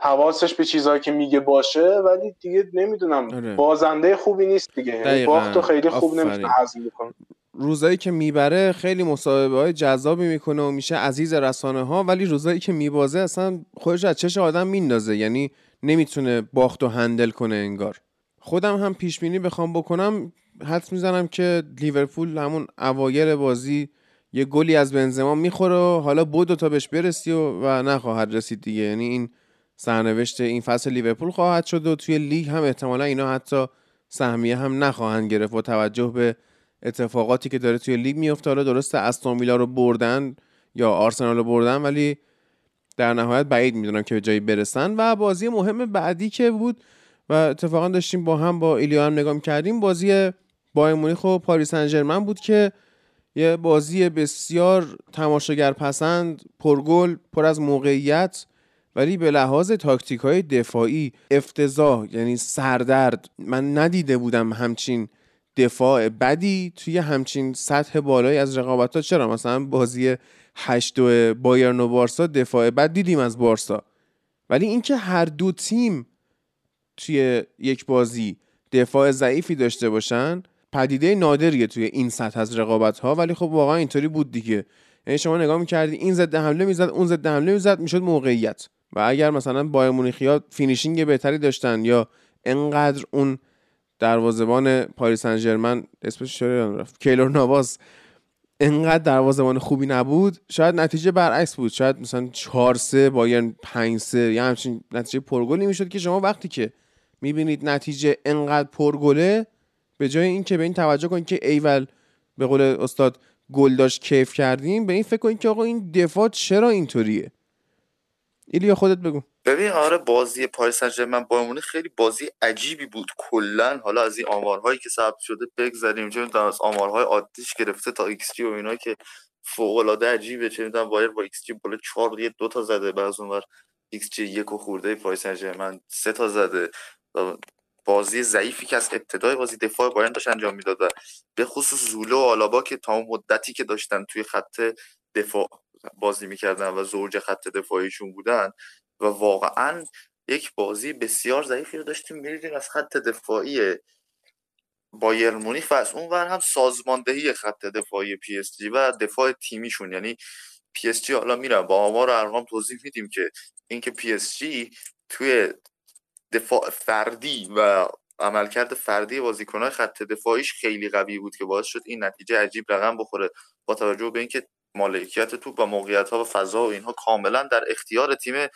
حواسش به چیزهایی که میگه باشه ولی دیگه نمی‌دونم. آره. بازنده خوبی نیست دیگه. باختو خیلی خوب نمی‌تونه هضم بکنه. روزایی که می‌بره خیلی مصاحبه های جذابی می‌کنه و میشه عزیز رسانه ها ولی روزایی که میبازه اصلا خودش از چش آدم میندازه. یعنی نمی‌تونه باخت و هندل کنه انگار. خودم هم پیش بینی بخوام بکنم. حد می‌زنم که لیورپول همون اوایل بازی یه گلی از بنزما می‌خوره و حالا بود تا بهش برسی و, و نخواهد رسید دیگه. یعنی این سرنوشت این فصل لیورپول خواهد شد و توی لیگ هم احتمالا اینا حتی سهمیه هم نخواهند گرفت با توجه به اتفاقاتی که داره توی لیگ میفته حالا درسته استون رو بردن یا آرسنال رو بردن ولی در نهایت بعید می‌دونم که به جایی برسن. و بازی مهم بعدی که بود و اتفاقا داشتیم با هم با ایلیا هم نگاه کردیم بازی بایر مونیخ و پاریس سن بود که یه بازی بسیار تماشاگر پسند پرگل پر از موقعیت ولی به لحاظ تاکتیک های دفاعی افتضاح یعنی سردرد من ندیده بودم همچین دفاع بدی توی همچین سطح بالایی از رقابت ها چرا؟ مثلا بازی هشت و بایرن و بارسا دفاع بد دیدیم از بارسا. ولی اینکه هر دو تیم توی یک بازی دفاع ضعیفی داشته باشن پدیده نادریه توی این سطح از رقابت ها ولی خب واقعا اینطوری بود دیگه. یعنی شما نگاه می‌کردی این ضد حمله می‌زد اون ضد حمله می‌زد می‌شد موقعیت. و اگر مثلا بایرن مونیخیا finishing بهتری داشتن یا انقدر اون دروازه‌بان پاریس سن ژرمن اسمش چرا رفت؟ کیلور نواز انقدر دروازه‌بان خوبی نبود شاید نتیجه برعکس بود. شاید مثلا 4 3 بایرن 5 3 یا همچین نتیجه پرگلی می‌شد که شما وقتی که می‌بینید نتیجه انقدر پرگله به جای اینکه به این توجه کنید که ایول به قول استاد گل داشت کیف کردیم به این فکر کنید که آقا این دفاع چرا اینطوریه؟ ایلیا خودت بگو. ببین آره بازی پاریس سن ژرمن بایرن خیلی بازی عجیبی بود. کلا حالا از این آمارهایی که ثبت شده بگذریم. می‌دونم از آمارهای عادیش گرفته تا ایکس جی و اینا که فوق العاده عجیبه. چه می‌دونم بایرن با xG بالا 4 یه دو تا زده. بعد اونور ایکس جی یک و خورده پاریس سن سه تا زده. بازی ضعیفی که از ابتدای بازی دفاع بایرن داشت انجام می‌داد به خصوص زوله و آلابا که تا مدتی که داشتن توی خط دفاع بازی می‌کردن و زوج خط دفاعیشون بودن و واقعا یک بازی بسیار ضعیفی رو داشتیم می‌دیدیم از خط دفاعی بایرن مونیخ و از اون ور هم سازماندهی خط دفاعی پی اس جی و دفاع تیمیشون. یعنی پی اس جی حالا میرم با آمار و ارقام توضیح میدیم که اینکه پی اس جی توی دفاع فردی و عملکرد فردی بازیکنهای خط دفاعیش خیلی قوی بود که باعث شد این نتیجه عجیب رقم بخوره. با توجه به اینکه مالکیت توپ و موقعیت ها و فضا و اینها کاملا در اختیار تیم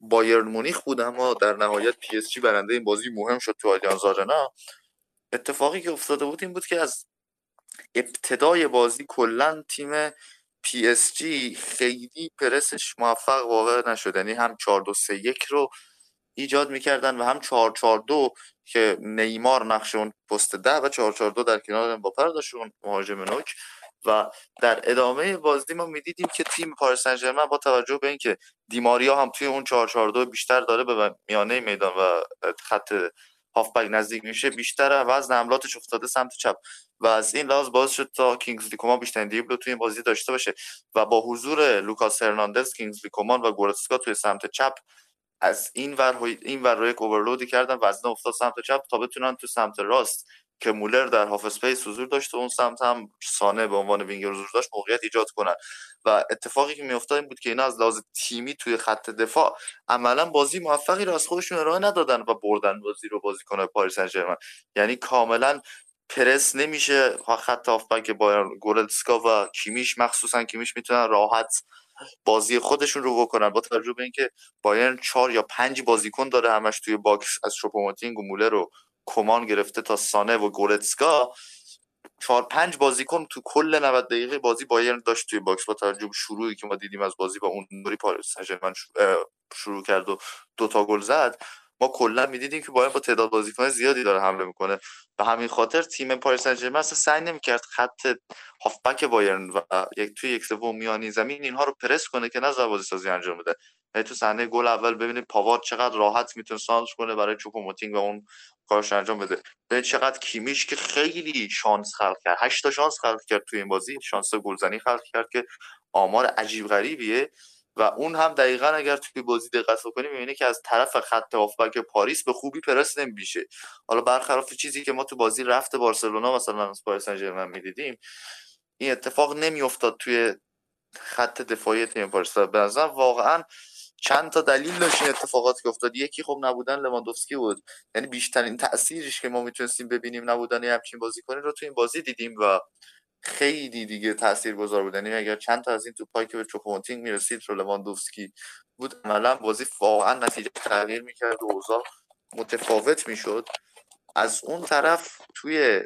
بایرن مونیخ بود. اما در نهایت پی اس جی برنده این بازی مهم شد تو آلیانز آرنا. اتفاقی که افتاده بود این بود که از ابتدای بازی کلا تیم پی اس جی خیلی پرسش موفق واقع نشد. یعنی هم 4 2 3 1 رو ایجاد می‌کردن و هم 4 4 2 که نیمار نقش اون پست ده و 4 4 2 در کنار امباپه داشت اون مهاجم نوک. و در ادامه بازی ما می‌دیدیم که تیم پاریس سن با توجه به اینکه دی ماریا هم توی اون 442 بیشتر داره به میانه میدان و خط هافبک نزدیک میشه بیشتر وزن حملاتش افتاده سمت چپ. و از این لحاظ باعث شد تا کینگزلی کومان بیشترین دریبل توی این بازی داشته باشه. و با حضور لوکاس هرناندز کینگزلی کومان و گورتسکا توی سمت چپ از این ور این ور رو یک overload ی کردن وزنه افتاد سمت چپ تا بتونن تو سمت راست که مولر در half space حضور داشت و اون سمت هم سانه به عنوان وینگر حضور داشت موقعیت ایجاد کنن. و اتفاقی که میافتاد این بود که اینا از لحاظ تیمی توی خط دفاع عملا بازی موفقی رو از خودشون ارائه ندادن و بردن بازی رو بازیکن پاریس سن یعنی کاملا پرس نمیشه خط هافبک با گورلسکا و کیمیش مخصوصا کیمیش می‌تونن راحت بازی خودشون رو بکنن. با توجه به اینکه بایرن چهار یا پنج بازیکن داره همش توی باکس از شوپوموتینگ و مولر رو کمان گرفته تا سانه و گورتسکا. چهار پنج بازیکن تو کل 90 دقیقه بازی بایرن داشت توی باکس. با توجه به شروعی که ما دیدیم از بازی با اون نوری پاریس شروع کرد و دو تا گل زد ما کلا می‌دیدیم که باید با تعداد بازیکن زیادی داره حمله می‌کنه. و همین خاطر تیم پاریس سن ژرمن سعی نمی‌کرد خط هافبک بایرن و یک توی یک سوم میانی زمین اینها رو پرس کنه که نذاره بازی سازی انجام بده. تو صحنه گل اول ببینید پاوار چقدر راحت می‌تونه سانتر کنه برای چوپوموتینگ و اون کارش انجام بده. یا چقدر کیمیش که خیلی شانس خلق کرد. هشت تا شانس خلق کرد توی این بازی. شانس گلزنی خلق کرد که آمار عجیب غریبیه. و اون هم دقیقا اگر توی بازی دقت بکنیم می‌بینی که از طرف خط هافبک پاریس به خوبی پرس نمیشه. حالا برخلاف چیزی که ما تو بازی رفت بارسلونا مثلا از پاریس سن می‌دیدیم این اتفاق نمیافتاد توی خط دفاعی تیم پاریس. به نظر واقعا چند تا دلیل داشت این اتفاقاتی که افتاد. یکی خب نبودن لواندوفسکی بود. یعنی بیشترین تاثیرش که ما می‌تونستیم ببینیم نبودن همچین بازیکنی رو تو این بازی دیدیم و خیلی دیگه تاثیرگذار بود. یعنی اگر چند تا از این توپایی که به چوپوموتینگ می‌رسید رو لواندوفسکی بود عملا بازی واقعا نتیجه تغییر می‌کرد و اوضاع متفاوت می‌شد. از اون طرف توی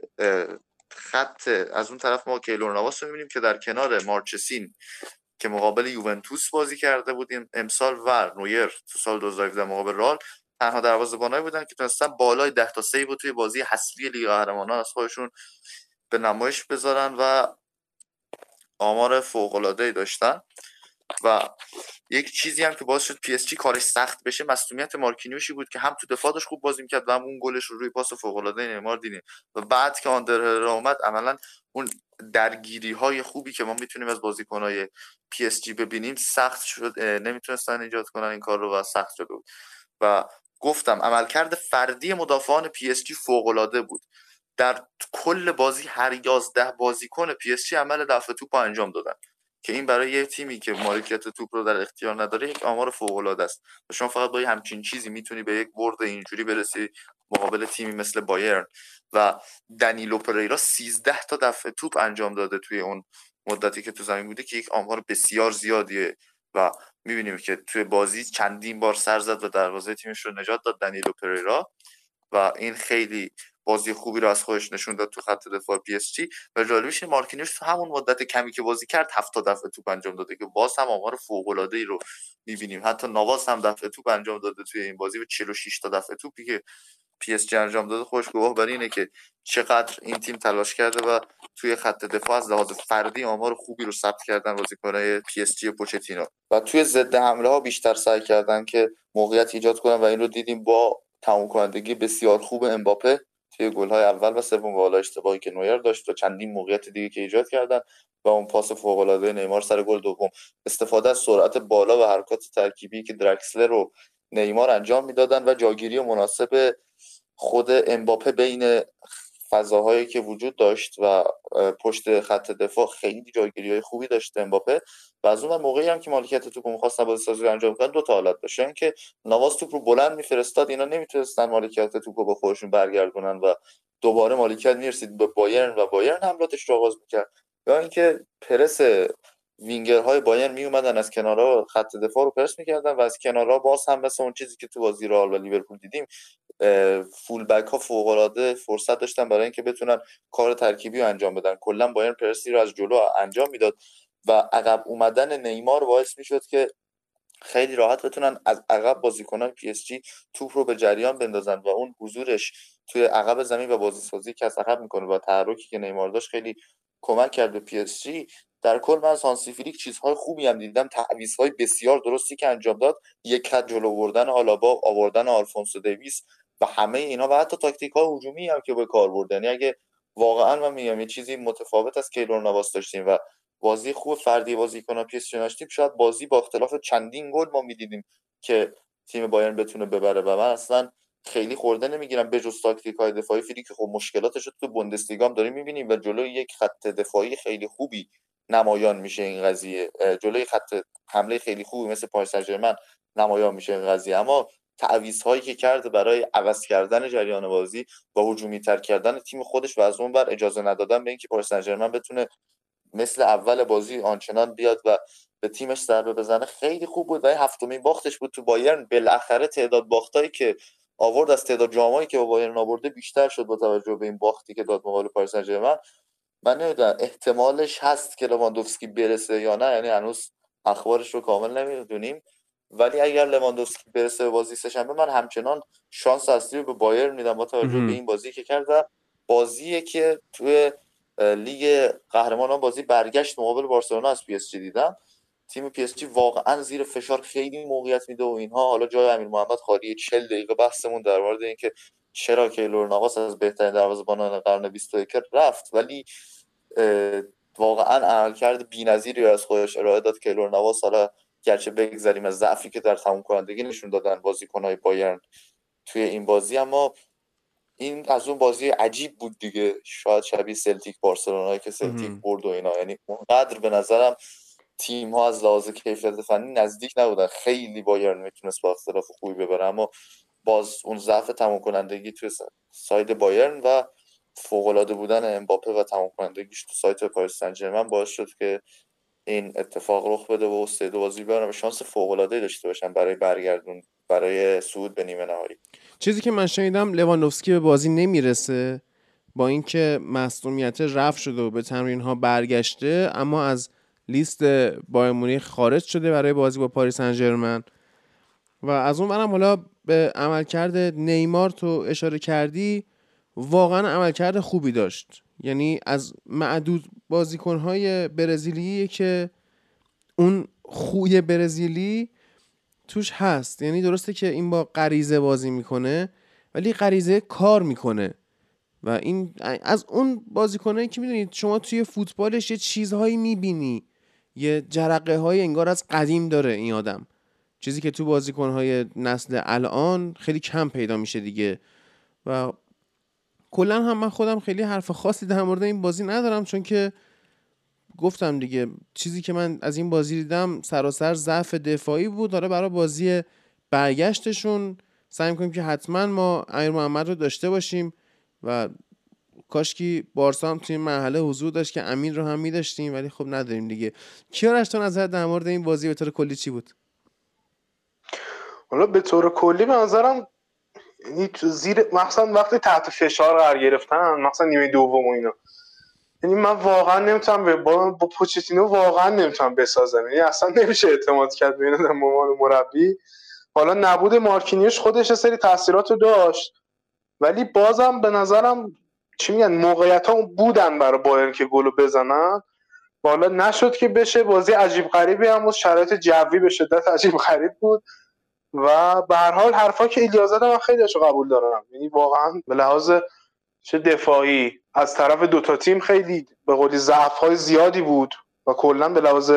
خط از اون طرف ما کیلور نواس رو می‌بینیم که در کنار مارچسین که مقابل یوونتوس بازی کرده بودیم. امسال و نویر تو سال 2017 مقابل رئال تنها دروازه‌بانایی بودن که تونستن بالای 10 تا save توی بازی حذفی لیگ قهرمانان از خودشون به نمایش بذارن و آمار فوق ای داشتن. و یک چیزی هم که باعث شد پی اس جی کارش سخت بشه مصدومیت مارکینیوشی بود که هم تو دفاع داشت خوب بازی می‌کرد و هم اون گلش رو روی پاس فوق العاده نیمار دیدیم. و بعد که آندر اومد عملا اون درگیری های خوبی که ما می‌تونیم از بازیکنهای پی اس جی ببینیم سخت شد نمی‌تونستن ایجاد کنن این کار رو و سخت بود. و گفتم عملکرد فردی مدافعان پی اس جی فوق العاده بود. در کل بازی هر یازده بازیکن پی اس جی عمل دفع توپ انجام دادن. که این برای یه تیمی که مالکیت توپ رو در اختیار نداره یک آمار فوق العاده است. و شما فقط با همچین چیزی می‌تونی به یک برد اینجوری برسی مقابل تیمی مثل بایرن. و دنیلو پریرا 13 تا دفع توپ انجام داده توی اون مدتی که تو زمین بوده که یک آمار بسیار زیادیه. و می‌بینیم که توی بازی چندین بار سر زد و دروازه تیمش رو نجات داد دنیلو پریرا. و این خیلی بازی خوبی رو از خودش نشون داد تو خط دفاع پی اس جی و جالبیش مارکینیوس تو همون مدت کمی که بازی کرد 7 تا دفع توپ انجام داده که باز هم آمار فوق العاده ای رو می‌بینیم. حتی نواس هم دفع توپ انجام داده توی این بازی و 46 تا دفع توپی که پی اس جی انجام داده. خوش گواه بر اینه که چقدر این تیم تلاش کرده و توی خط دفاع از لحاظ فردی آمار خوبی رو ثبت کردن بازیکن‌های پی اس جی پوچتینو. و توی ضد حمله ها بیشتر سعی کردن که موقعیت ایجاد کنن و این رو دیدیم با تمام کنندگی بسیار خوب امباپه. توی گل های اول و سوم و اشتباهی که نویر داشت و چندین موقعیت دیگه که ایجاد کردن و اون پاس فوق العاده نیمار سر گل دوم. استفاده از سرعت بالا و حرکات ترکیبی که درکسلر رو نیمار انجام می‌دادن و جاگیری مناسب خود امباپه بین فضاهایی که وجود داشت و پشت خط دفاع خیلی جایگیری های خوبی داشته امباپه. و از اون موقعی هم که مالکیت توپ می‌خواست بازی سازی انجام کنن دو تا حالت داشت. اینکه نواز توپ رو بلند میفرستاد اینا نمی‌تونستن مالکیت توپ رو به خودشون برگردونن و دوباره مالکیت می‌رسید به بایرن و بایرن حملاتش رو آغاز می‌کرد. یا اینکه پرس وینگرهای بایرن می اومدن از کنارها خط دفاع رو پرس می‌کردن و از کنارها باز هم مثل اون چیزی که تو بازی رئال و لیورپول دیدیم فول بک ها فوق العاده فرصت داشتن برای اینکه بتونن کار ترکیبی رو انجام بدن. کلا بایرن پرسی رو از جلو انجام می‌داد و عقب اومدن نیمار باعث می‌شد که خیلی راحت بتونن از عقب بازیکنان پی اس جی توپ رو به جریان بندازن و اون حضورش توی عقب زمین و بازی سازی که از عقب می‌کنه و تحرکی که نیمار داشت خیلی کمک کرد به پی اس جی. در کل من از هانسی فلیک چیزهای خوبی هم دیدم. تعویضهای بسیار درستی که انجام داد. یک خط جلو بردن آلابا آوردن آلفونسو دیویس و همه اینا و حتی تاکتیک های هجومی هم که به کار بردن. یعنی اگه واقعا من میگم یه چیزی متفاوت از کیلور نواس داشتیم و بازی خوب فردی بازی پیس داشتیم شاید بازی با اختلاف چندین گل ما می‌دیدیم که تیم بایرن بتونه ببره و من اصلا خیلی خورده نمی‌گیرن به جز تاکتیک های دفاعی فیلی که خب مشکلاتش رو تو بوندسلیگا هم داریم می‌بینیم و جلوی یک خط دفاعی خیلی خوبی نمایان میشه این قضیه. جلوی خط حمله خیلی خوبی مثل پاریس سن نمایان میشه این قضیه. اما تعویض هایی که کرد برای عوض کردن جریان بازی و هجومی تر کردن تیم خودش و از اون ور اجازه ندادن به اینکه پاریس سن بتونه مثل اول بازی آنچنان بیاد و به تیمش ضربه بزنه خیلی خوب بود. و هفتمین باختش بود تو بایرن. بالاخره تعداد باختایی که آورد از تعداد جامایی که با بایرن آورده بیشتر شد با توجه به این باختی که داد مقابل پاریس سن من نمی‌دونم احتمالش هست که لواندوفسکی برسه یا نه یعنی هنوز اخبارش رو کامل نمی‌دونیم. ولی اگر لواندوفسکی برسه به بازی سهشنبه من همچنان شانس اصلی رو به بایر میدم با توجه به این بازی که کرد بازیه که توی لیگ قهرمانان بازی برگشت مقابل بارسلونا از پی اس جی دیدم. تیم پی اس جی واقعا زیر فشار خیلی موقعیت میده و اینها. حالا جای امیر محمد خالی 40 دقیقه بحثمون در مورد اینکه چرا کیلور نواس از بهترین دروازه‌بانان قرن 21 رفت. ولی واقعا عملکرد بی‌نظیری از خودش ارائه داد کیلور نواس حالا گرچه بگذریم از ضعفی که در تموم کنندگی نشون دادن بازیکنهای بایرن توی این بازی اما این از اون بازی عجیب بود دیگه. شاید شبیه سلتیک بارسلونا که سلتیک برد و اینا. یعنی اونقدر به نظرم تیم ها از لحاظ کیفیت فنی نزدیک نبودن. خیلی بایرن می‌تونست با اختلاف خوبی ببره اما باز اون ضعف تمام کنندگی توی side بایرن و فوق العاده بودن امباپه و تمام کنندگیش تو side پاریس سن باعث شد که این اتفاق رخ بده و سه دو بازی بیارن و شانس فوق العاده داشته باشن برای برگردون برای صعود به نیمه نهایی. چیزی که من شنیدم لواندوفسکی به بازی نمی‌رسه با اینکه مصونیت رفت شده و به تمرین ها برگشته اما از لیست بایر خارج شده برای بازی با پاریس سن و از اون برم حالا به عملکرد نیمار تو اشاره کردی واقعا عملکرد خوبی داشت. یعنی از معدود بازیکنهای برزیلی که اون خوی برزیلی توش هست. یعنی درسته که این با غریزه بازی می‌کنه ولی غریزه کار می‌کنه. و این از اون بازیکنایی که می‌دونید شما توی فوتبالش یه چیزهایی می‌بینی. یه جرقه های انگار از قدیم داره این آدم. چیزی که تو بازیکنهای نسل الان خیلی کم پیدا میشه دیگه. و کلا هم من خودم خیلی حرف خاصی در مورد این بازی ندارم چون که گفتم دیگه چیزی که من از این بازی دیدم سراسر ضعف دفاعی بود. داره برای بازی برگشتشون سعی می‌کنیم که حتما ما امیر محمد رو داشته باشیم و کاشکی بارسا هم توی مرحله حضور داشت که امین رو هم میداشتیم ولی خب نداریم دیگه. کیارش تو نظر در مورد این بازی به طور کلی چی بود؟ حالا به طور کلی به نظرم یعنی زیر مثلا وقتی تحت فشار قرار گرفتن مثلا نیمه دوم و اینا. یعنی من واقعا نمی‌تونم با با پوچتینو واقعا نمی‌تونم بسازم. یعنی اصلا نمیشه اعتماد کرد به در مربی. حالا نبود مارکینیوش خودش سری تاثیرات داشت. ولی بازم به نظرم چی میگن موقعیت ها بودن برای بایرن که گلو بزنن. بالا نشد که بشه بازی عجیب غریبی هم بود. شرایط جوی به شدت عجیب غریب بود. و به هر حال حرفا که ایلیا زده من خیلی قبول دارم. یعنی واقعا به لحاظ چه دفاعی از طرف دوتا تیم خیلی به قولی ضعف های زیادی بود و کلا به لحاظ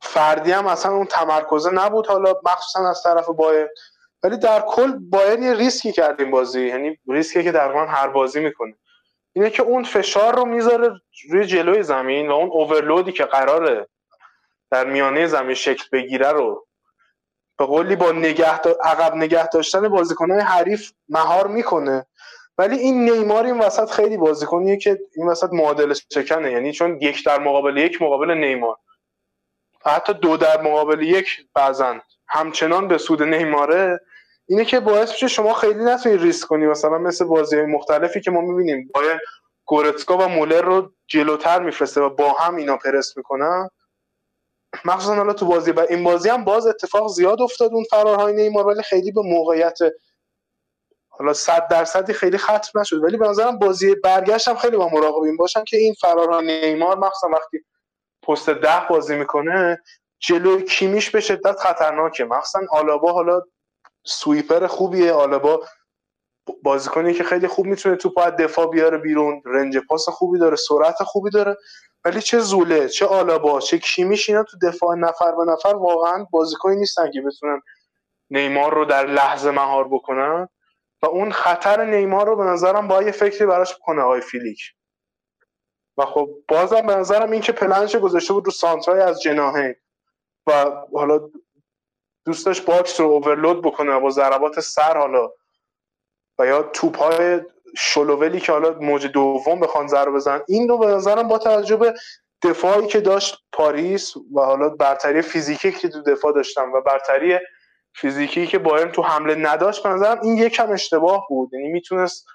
فردی هم اصلا اون تمرکزه نبود. حالا مخصوصا از طرف بایر ولی در کل بایر یه ریسکی کرد این بازی. یعنی ریسکی که در هر بازی می‌کنه. اینه که اون فشار رو می‌ذاره روی جلوی زمین و اون overload ی که قراره در میانه زمین شکل بگیره رو به قولی با نگه عقب نگه داشتن بازیکنهای حریف مهار می‌کنه. ولی این نیمار این وسط خیلی بازیکنیه که این وسط معادل شکنه یعنی چون یک در مقابل یک مقابل نیمار. حتی دو در مقابل یک بعضا همچنان به سود نیماره. اینه که باعث میشه شما خیلی نتونید ریسک کنی. مثلا مثل بازی مختلفی که ما می‌بینیم. باید گورتسکا و مولر رو جلوتر میفرسته و با هم اینا پرس می‌کنن. مخصوصا حالا تو بازی و این بازی هم باز اتفاق زیاد افتاد اون فرارهای نیمار ولی خیلی به موقعیت حالا صد درصدی خیلی ختم نشد. ولی به نظرم بازی برگشت هم خیلی با مراقبین باشن که این فرارهای نیمار مخصوصا وقتی پست ده بازی می‌کنه جلوی کیمیش به شدت خطرناکه. مخصوصا آلابا حالا سویپر خوبیه. آلابا بازیکنی که خیلی خوب می‌تونه توپ از دفاع بیاره بیرون رنج پاس خوبی داره سرعت خوبی داره ولی چه زوله چه آلابا چه کیمیش اینا تو دفاع نفر به نفر واقعا بازیکنی نیستن که بتونن نیمار رو در لحظه مهار بکنن. و اون خطر نیمار رو به نظرم با یه فکری براش کنه آقای فیلیک. و خب بازم به نظرم این که پلنش گذاشته بود رو سانترای از جناهین و حالا دوستش باکس رو اوورلود بکنه با ضربات سر حالا و یا توپ های شلوولی که حالا موج دوم بخوان ضربه بزن این رو به نظرم با توجه به دفاعی که داشت پاریس و حالا برتری فیزیکی که تو دفاع داشتم و برتری فیزیکی که بایرن تو حمله نداشت به نظرم این یکم اشتباه بود. یعنی می‌تونست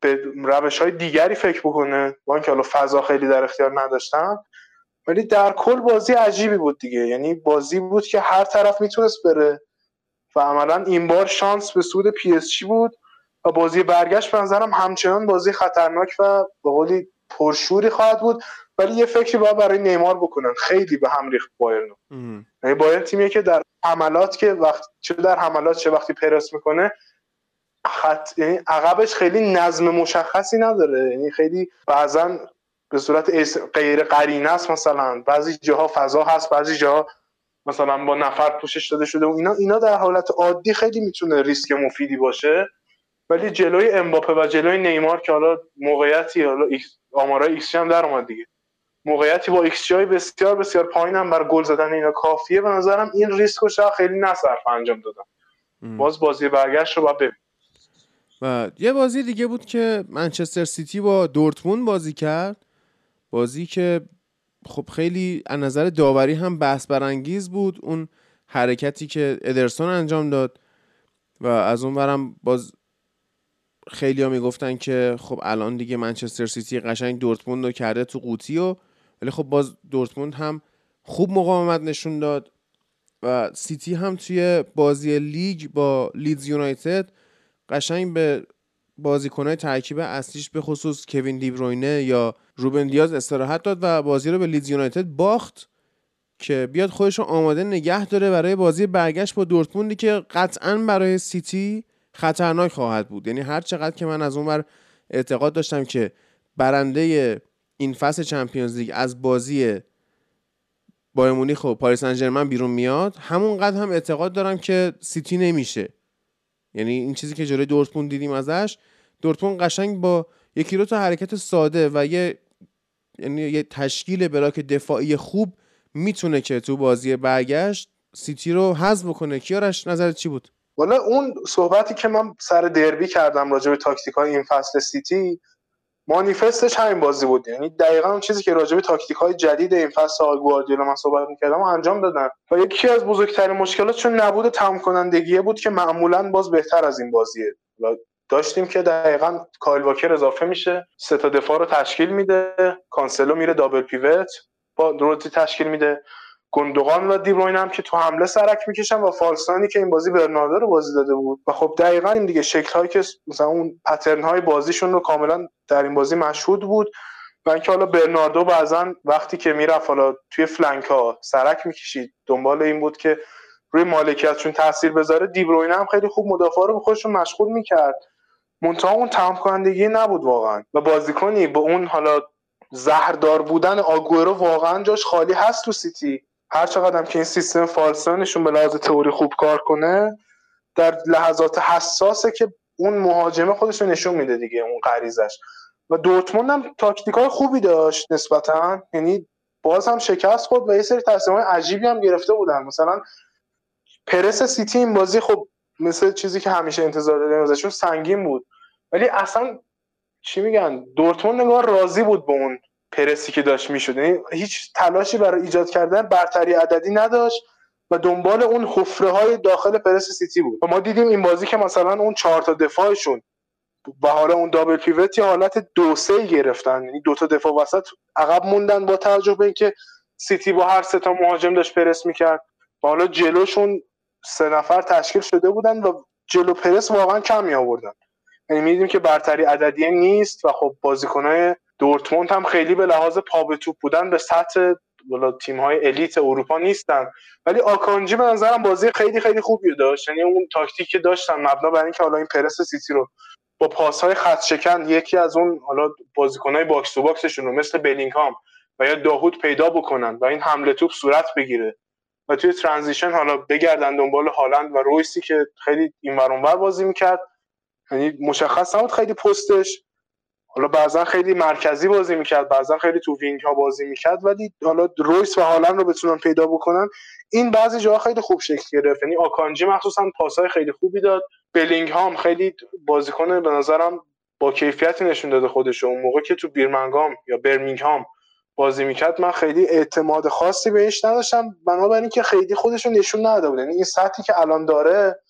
به روش های دیگری فکر بکنه با اینکه حالا فضا خیلی در اختیار نداشتن. ولی در کل بازی عجیبی بود دیگه. یعنی بازی بود که هر طرف می‌تونست بره و عملا این بار شانس به سود پی اس بود. بازی برگشت به نظرم همچنان بازی خطرناک و به قولی پرشوری خواهد بود. ولی یه فکری باید برای نیمار بکنن. خیلی به هم ریخت بایرن. یعنی بایرن تیمیه که در حملات که وقت چه در حملات چه وقتی پرس می‌کنه خط یعنی عقبش خیلی نظم مشخصی نداره. یعنی خیلی بعضا به صورت غیر قرینه است مثلا. بعضی جاها فضا هست بعضی جاها مثلا با نفر پوشش داده شده و اینا اینا در حالت عادی خیلی می‌تونه ریسک مفیدی باشه. ولی جلوی امباپه و جلوی نیمار که حالا موقعیتی حالا آمارای ایکس هم در اومد دیگه. موقعیتی با ایکس بسیار بسیار پایین هم بر گل زدن اینا کافیه. به نظرم این ریسک رو خیلی نصرف انجام دادم. باز بازی برگشت رو باید و یه بازی دیگه بود که منچستر سیتی با دورتموند بازی کرد. بازی که خب خیلی از نظر داوری هم بحث برانگیز بود. اون حرکتی که ادرسون انجام داد و از اون برم باز خیلی ها می‌گفتن که خب الان دیگه منچستر سیتی قشنگ دورتموند رو کرده تو قوطی و ولی خب باز دورتموند هم خوب مقاومت نشون داد و سیتی هم توی بازی لیگ با لیدز یونایتد قشنگ به بازیکنهای ترکیب اصلیش به خصوص کوین دیبروینه یا روبن دیاز استراحت داد و بازی رو به لیدز یونایتد باخت که بیاد خودش رو آماده نگه داره برای بازی برگشت با دورتموندی که قطعا برای سیتی خطرناک خواهد بود. یعنی هر چقدر که من از اون بر اعتقاد داشتم که برنده این فصل Champions League از بازی بایر مونیخ و پاریس سن بیرون میاد همونقدر هم اعتقاد دارم که سیتی نمیشه. یعنی این چیزی که جلوی دورتموند دیدیم ازش دورتموند قشنگ با یکی دو تا حرکت ساده و یه یعنی یه تشکیل block دفاعی خوب می‌تونه که تو بازی برگشت سیتی رو حذف بکنه. کیارش نظرت چی بود؟ والا اون صحبتی که من سر دربی کردم راجع به تاکتیک های این فصل سیتی مانیفستش همین بازی بود. یعنی دقیقا اون چیزی که راجع به تاکتیک های جدید این فصل آقای گواردیولا من صحبت می‌کردم و انجام دادن. و یکی از بزرگترین مشکلات چون نبود تمام کنندگیه بود که معمولا باز بهتر از این بازیه. داشتیم که دقیقا کایل واکر اضافه میشه سه تا دفاع رو تشکیل میده کانسلو میره double pivot با رودری تشکیل میده. گندوغان و دیبروین هم که تو حمله سرک می‌کشن و فالسانی که این بازی برناردو رو بازی داده بود. و خب دقیقا این دیگه شکل هایی که مثلا اون پترن های بازیشون رو کاملا در این بازی مشهود بود. و اینکه حالا برناردو بعضا وقتی که می‌رفت حالا توی فلنک ها سرک می‌کشید دنبال این بود که روی مالکیتشون تاثیر بذاره. دیبروین هم خیلی خوب مدافع رو به خودشون مشغول می‌کرد. منتها اون تمام کنندگی نبود واقعا. و بازیکنی به اون حالا زهردار بودن آگوئرو واقعا جاش خالی هست تو سیتی. هر چقدر که این سیستم false nine شون به لحاظ تئوری خوب کار کنه در لحظات حساسه که اون مهاجمه خودش رو نشون میده دیگه اون غریزش. و دورتموند هم تاکتیک های خوبی داشت نسبتا. یعنی باز هم شکست خود و یه سری تصمیم عجیبی هم گرفته بودن. مثلا پرس سیتی این بازی خب مثل چیزی که همیشه انتظار داریم ازشون سنگین بود. ولی اصلا چی میگن؟ دورتموند نگاه راضی بود به اون پرسی که داشت می‌شد. یعنی هیچ تلاشی برای ایجاد کردن برتری عددی نداشت و دنبال اون حفره های داخل پرس سیتی بود. و ما دیدیم این بازی که مثلا اون چهار تا دفاعشون و حالا اون دابل پیوت یا حالت دو سه گرفتن. یعنی دو تا دفاع وسط عقب موندن با توجه به اینکه سیتی با هر سه تا مهاجم داشت پرس می‌کرد. و حالا جلوشون سه نفر تشکیل شده بودن و جلو پرس واقعا کم می آوردن. یعنی می‌دیدیم که برتری عددی نیست و خب بازیکنهای دورتموند هم خیلی به لحاظ پا به توپ بودن به سطح تیم های elite اروپا نیستن. ولی آکانجی به نظرم بازی خیلی خیلی خوبی داشت. یعنی اون تاکتیک که داشتن مبنا بر اینکه حالا این پرس سیتی رو با پاس های خط شکن یکی از اون حالا های box to box شون رو مثل بلینگهام و یا داهود پیدا بکنن و این حمله توپ صورت بگیره و توی transition حالا بگردن دنبال هالند و رویسی که خیلی این بازی می‌کرد. یعنی مشخص نبود خیلی پستش. حالا بعضا خیلی مرکزی بازی می‌کرد بعضا خیلی تو wing ها بازی می‌کرد ولی حالا رویس و هالند رو بتونن پیدا بکنن این بعضی جاها خیلی خوب شکل گرفت. یعنی آکانجی مخصوصا پاسهای خیلی خوبی داد. بلینگ هم خیلی بازیکن به نظرم با کیفیتی نشون داده خودش اون موقع که تو بیرمنگام یا برمینگهام بازی می‌کرد من خیلی اعتماد خاصی بهش نداشتم. بنابراین که خیلی خودش رو نشون نداده بود. یعنی این سطحی که الان داره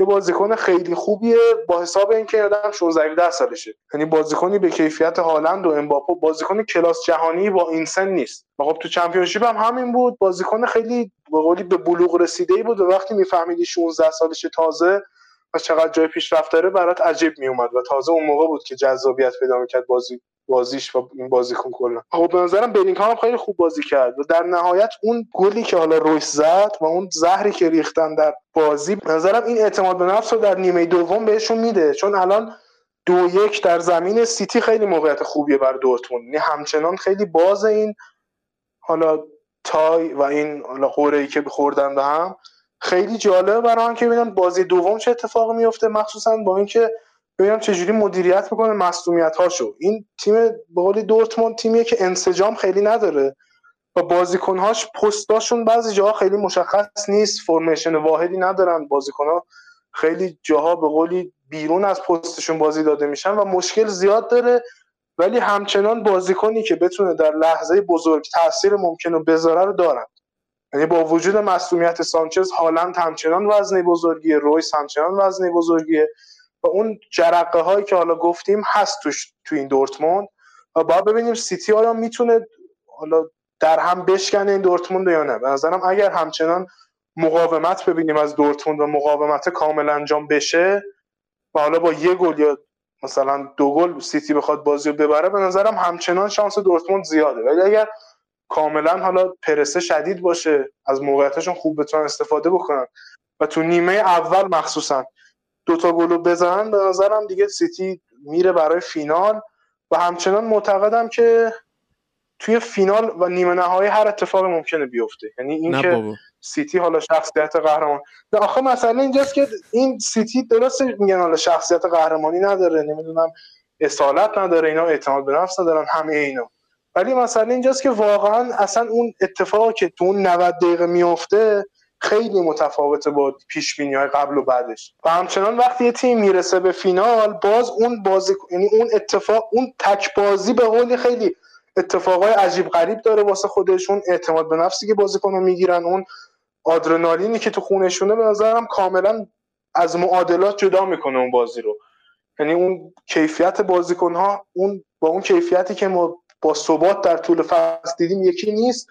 یه بازیکن خیلی خوبیه. با حساب اینکه آدم 16 17 سالشه. یعنی بازیکنی به کیفیت هالند و امباپه بازیکن کلاس جهانی با این سن نیست. خب تو چمپیونشیپ هم همین بود. بازیکن خیلی به قولی به بلوغ رسیده ای بود و وقتی میفهمیدی 16 سالشه تازه و چقدر جای پیشرفت داره برات عجیب میومد و تازه اون موقع بود که جذابیت پیدا می‌کرد بازی. بازیش و این بازیکن کلا. خب به نظرم بلینگهام خیلی خوب بازی کرد. و در نهایت اون گلی که حالا رویس زد و اون زهری که ریختن در بازی به نظرم این اعتماد به نفس رو در نیمه دوم بهشون میده. چون الان دو یک در زمین سیتی خیلی موقعیت خوبیه بر دورتموند. یعنی همچنان خیلی باز این حالا تای و این حالا قوره ای که خوردن به هم خیلی جالبه برای که ببینم بازی دوم چه اتفاقی میفته مخصوصا با اینکه ببینم چجوری مدیریت می‌کنه مصونیت هاشو این تیم به قول دورتموند تیمیه که انسجام خیلی نداره. و بازیکنهاش پستاشون بعضی جاها خیلی مشخص نیست فرمیشن واحدی ندارن. بازیکنها خیلی جاها به قولی بیرون از پستشون بازی داده میشن و مشکل زیاد داره. ولی همچنان بازیکنی که بتونه در لحظه بزرگ تاثیر ممکن رو بذاره رو دارن. یعنی با وجود مصومیت سانچز هالند همچنان وزنه بزرگیه رویس همچنان وزنه بزرگیه. و اون جرقه هایی که حالا گفتیم هست توش تو این دورتموند و باید ببینیم سیتی آیا می‌تونه حالا در هم بشکنه این دورتموند یا نه. به نظرم اگر همچنان مقاومت ببینیم از دورتموند و مقاومت کامل انجام بشه و حالا با یه گل یا مثلا دو گل سیتی بخواد بازی رو ببره به نظرم همچنان شانس دورتموند زیاده. ولی اگر کاملا حالا پرسه شدید باشه از موقعیتشون خوب بتونن استفاده بکنن و تو نیمه اول مخصوصا دوتا گل بزنن به نظرم دیگه سیتی میره برای فینال. و همچنان معتقدم که توی فینال و نیمه نهایی هر اتفاق ممکنه بیفته. یعنی اینکه سیتی حالا شخصیت قهرمان. نه آخه مسئله اینجاست که این سیتی درست میگن حالا شخصیت قهرمانی نداره نمی‌دونم اصالت نداره اینا اعتماد به نفس ندارن همه اینا ولی مسئله اینجاست که واقعا اصلا اون اتفاقی که تو اون 90 دقیقه میفته خیلی متفاوته با پیش های قبل و بعدش. و همچنان وقتی یه تیم می‌رسه به فینال باز اون بازی یعنی اون اتفاق اون تک بازی به قولی خیلی اتفاقای عجیب غریب داره واسه خودشون. اعتماد به نفسی که بازیکن رو می‌گیرن اون آدرنالینی که تو خونشونه به نظرم کاملا از معادلات جدا می‌کنه اون بازی رو. یعنی اون کیفیت بازیکن ها اون با اون کیفیتی که ما با ثبات در طول فصل دیدیم یکی نیست.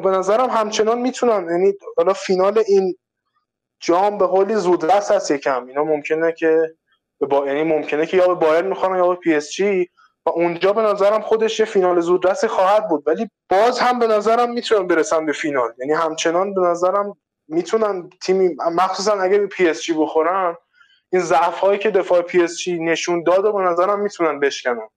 به نظرم همچنان می‌تونن یعنی حالا فینال این جام به قولی زودرس هست یکم. اینا ممکنه که با یعنی ممکنه که یا به بایر می‌خورن یا به پی اس جی. و اونجا به نظرم خودش یه فینال زودرسی خواهد بود. ولی باز هم به نظرم می‌تونن برسن به فینال. یعنی همچنان به نظرم می‌تونن تیمی مخصوصا اگه به پی اس جی بخورن این ضعف هایی که دفاع پی اس جی نشون داد و به نظرم می‌تونن بشکنن.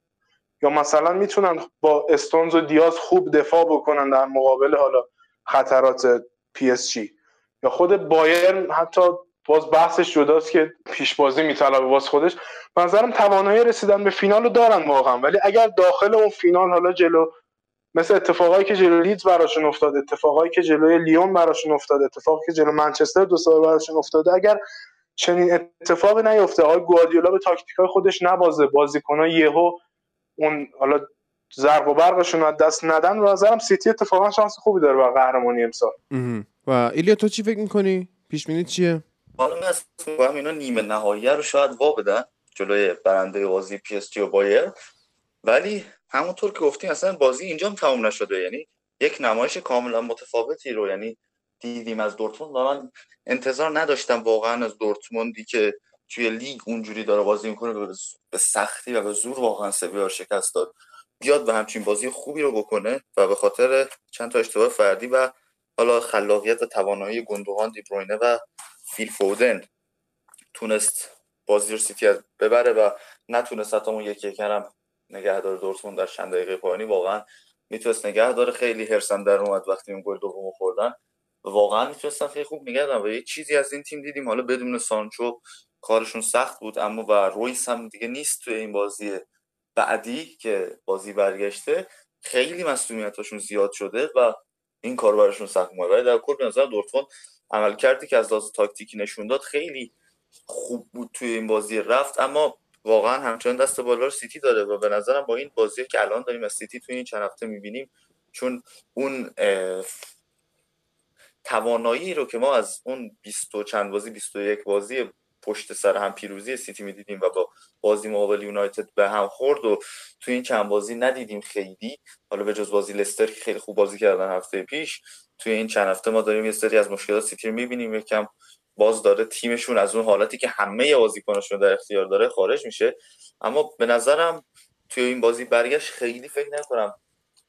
یا مثلا می‌تونن با استونز و دیاز خوب دفاع بکنن در مقابل حالا خطرات پی اس جی. یا خود بایر حتی باز بحثش جداست که پیش‌بازی می‌طلبه باز خودش. نظرم توانایی رسیدن به فینال رو دارن واقعا. ولی اگر داخل اون فینال حالا جلو مثل اتفاقایی که جلو لیدز براشون افتاد اتفاقایی که جلوی لیون براشون افتاد اتفاقی که جلو منچستر دو سال براشون افتاده اگر چنین اتفاقی نیفته آقای گواردیولا به تاکتیکای خودش نبازه بازیکن‌ها یهو اون حالا زرق و برقشون از دست ندن و نظرم سیتی اتفاقا شانس خوبی داره برای قهرمانی امسال. و ایلیا تو چی فکر می‌کنی؟ پیش بینی چیه؟ حالا من هم اینا نیمه نهایی رو شاید وا بدن جلوی برنده بازی پی اس جی و بایر ولی همونطور که گفتیم اصلا بازی اینجا هم تموم نشده. یعنی یک نمایش کاملا متفاوتی رو یعنی دیدیم از دورتموند. و من انتظار نداشتم واقعا از دورتموندی که توی لیگ اونجوری داره بازی می‌کنه به سختی و به زور واقعا سویا شکست داد. بیاد و همچین بازی خوبی رو بکنه و به خاطر چند تا اشتباه فردی و حالا خلاقیت و توانایی گندوغان دیبروینه و فیل فودن تونست بازی رو سیتی ببره و نتونست حتی اون یکی یکرم نگهدار دورتموند در چند دقیقه پایانی واقعا می‌تونست نگه داره خیلی هرسم در اومد وقتی اون گل دوم خوردن. واقعا می‌تونستن خیلی خوب نگه و یه چیزی از این تیم دیدیم. حالا بدون سانچو کارشون سخت بود اما و رویس هم دیگه نیست توی این بازی بعدی که بازی برگشته خیلی مسئولیتاشون زیاد شده و این کار براشون سخت ولی در کل به نظر دورتموند عمل کردی که از لحاظ تاکتیکی نشون داد خیلی خوب بود توی این بازی رفت اما واقعا همچنان دست بالا سیتی داره و به نظرم با این بازی که الان داریم از سیتی توی این چند هفته می‌بینیم چون اون توانایی رو که ما از اون 20 چند بازی 21 بازی پشت سر هم پیروزی سیتی می‌دیدیم و با بازی مقابل یونایتد به هم خورد و توی این چند بازی ندیدیم خیلی. حالا به جز بازی لستر که خیلی خوب بازی کردن هفته پیش توی این چند هفته ما داریم یه سری از مشکلات سیتی رو می‌بینیم. یکم باز داره تیمشون از اون حالتی که همه بازیکناشون در اختیار داره خارج میشه. اما به نظرم توی این بازی برگشت خیلی فکر نکنم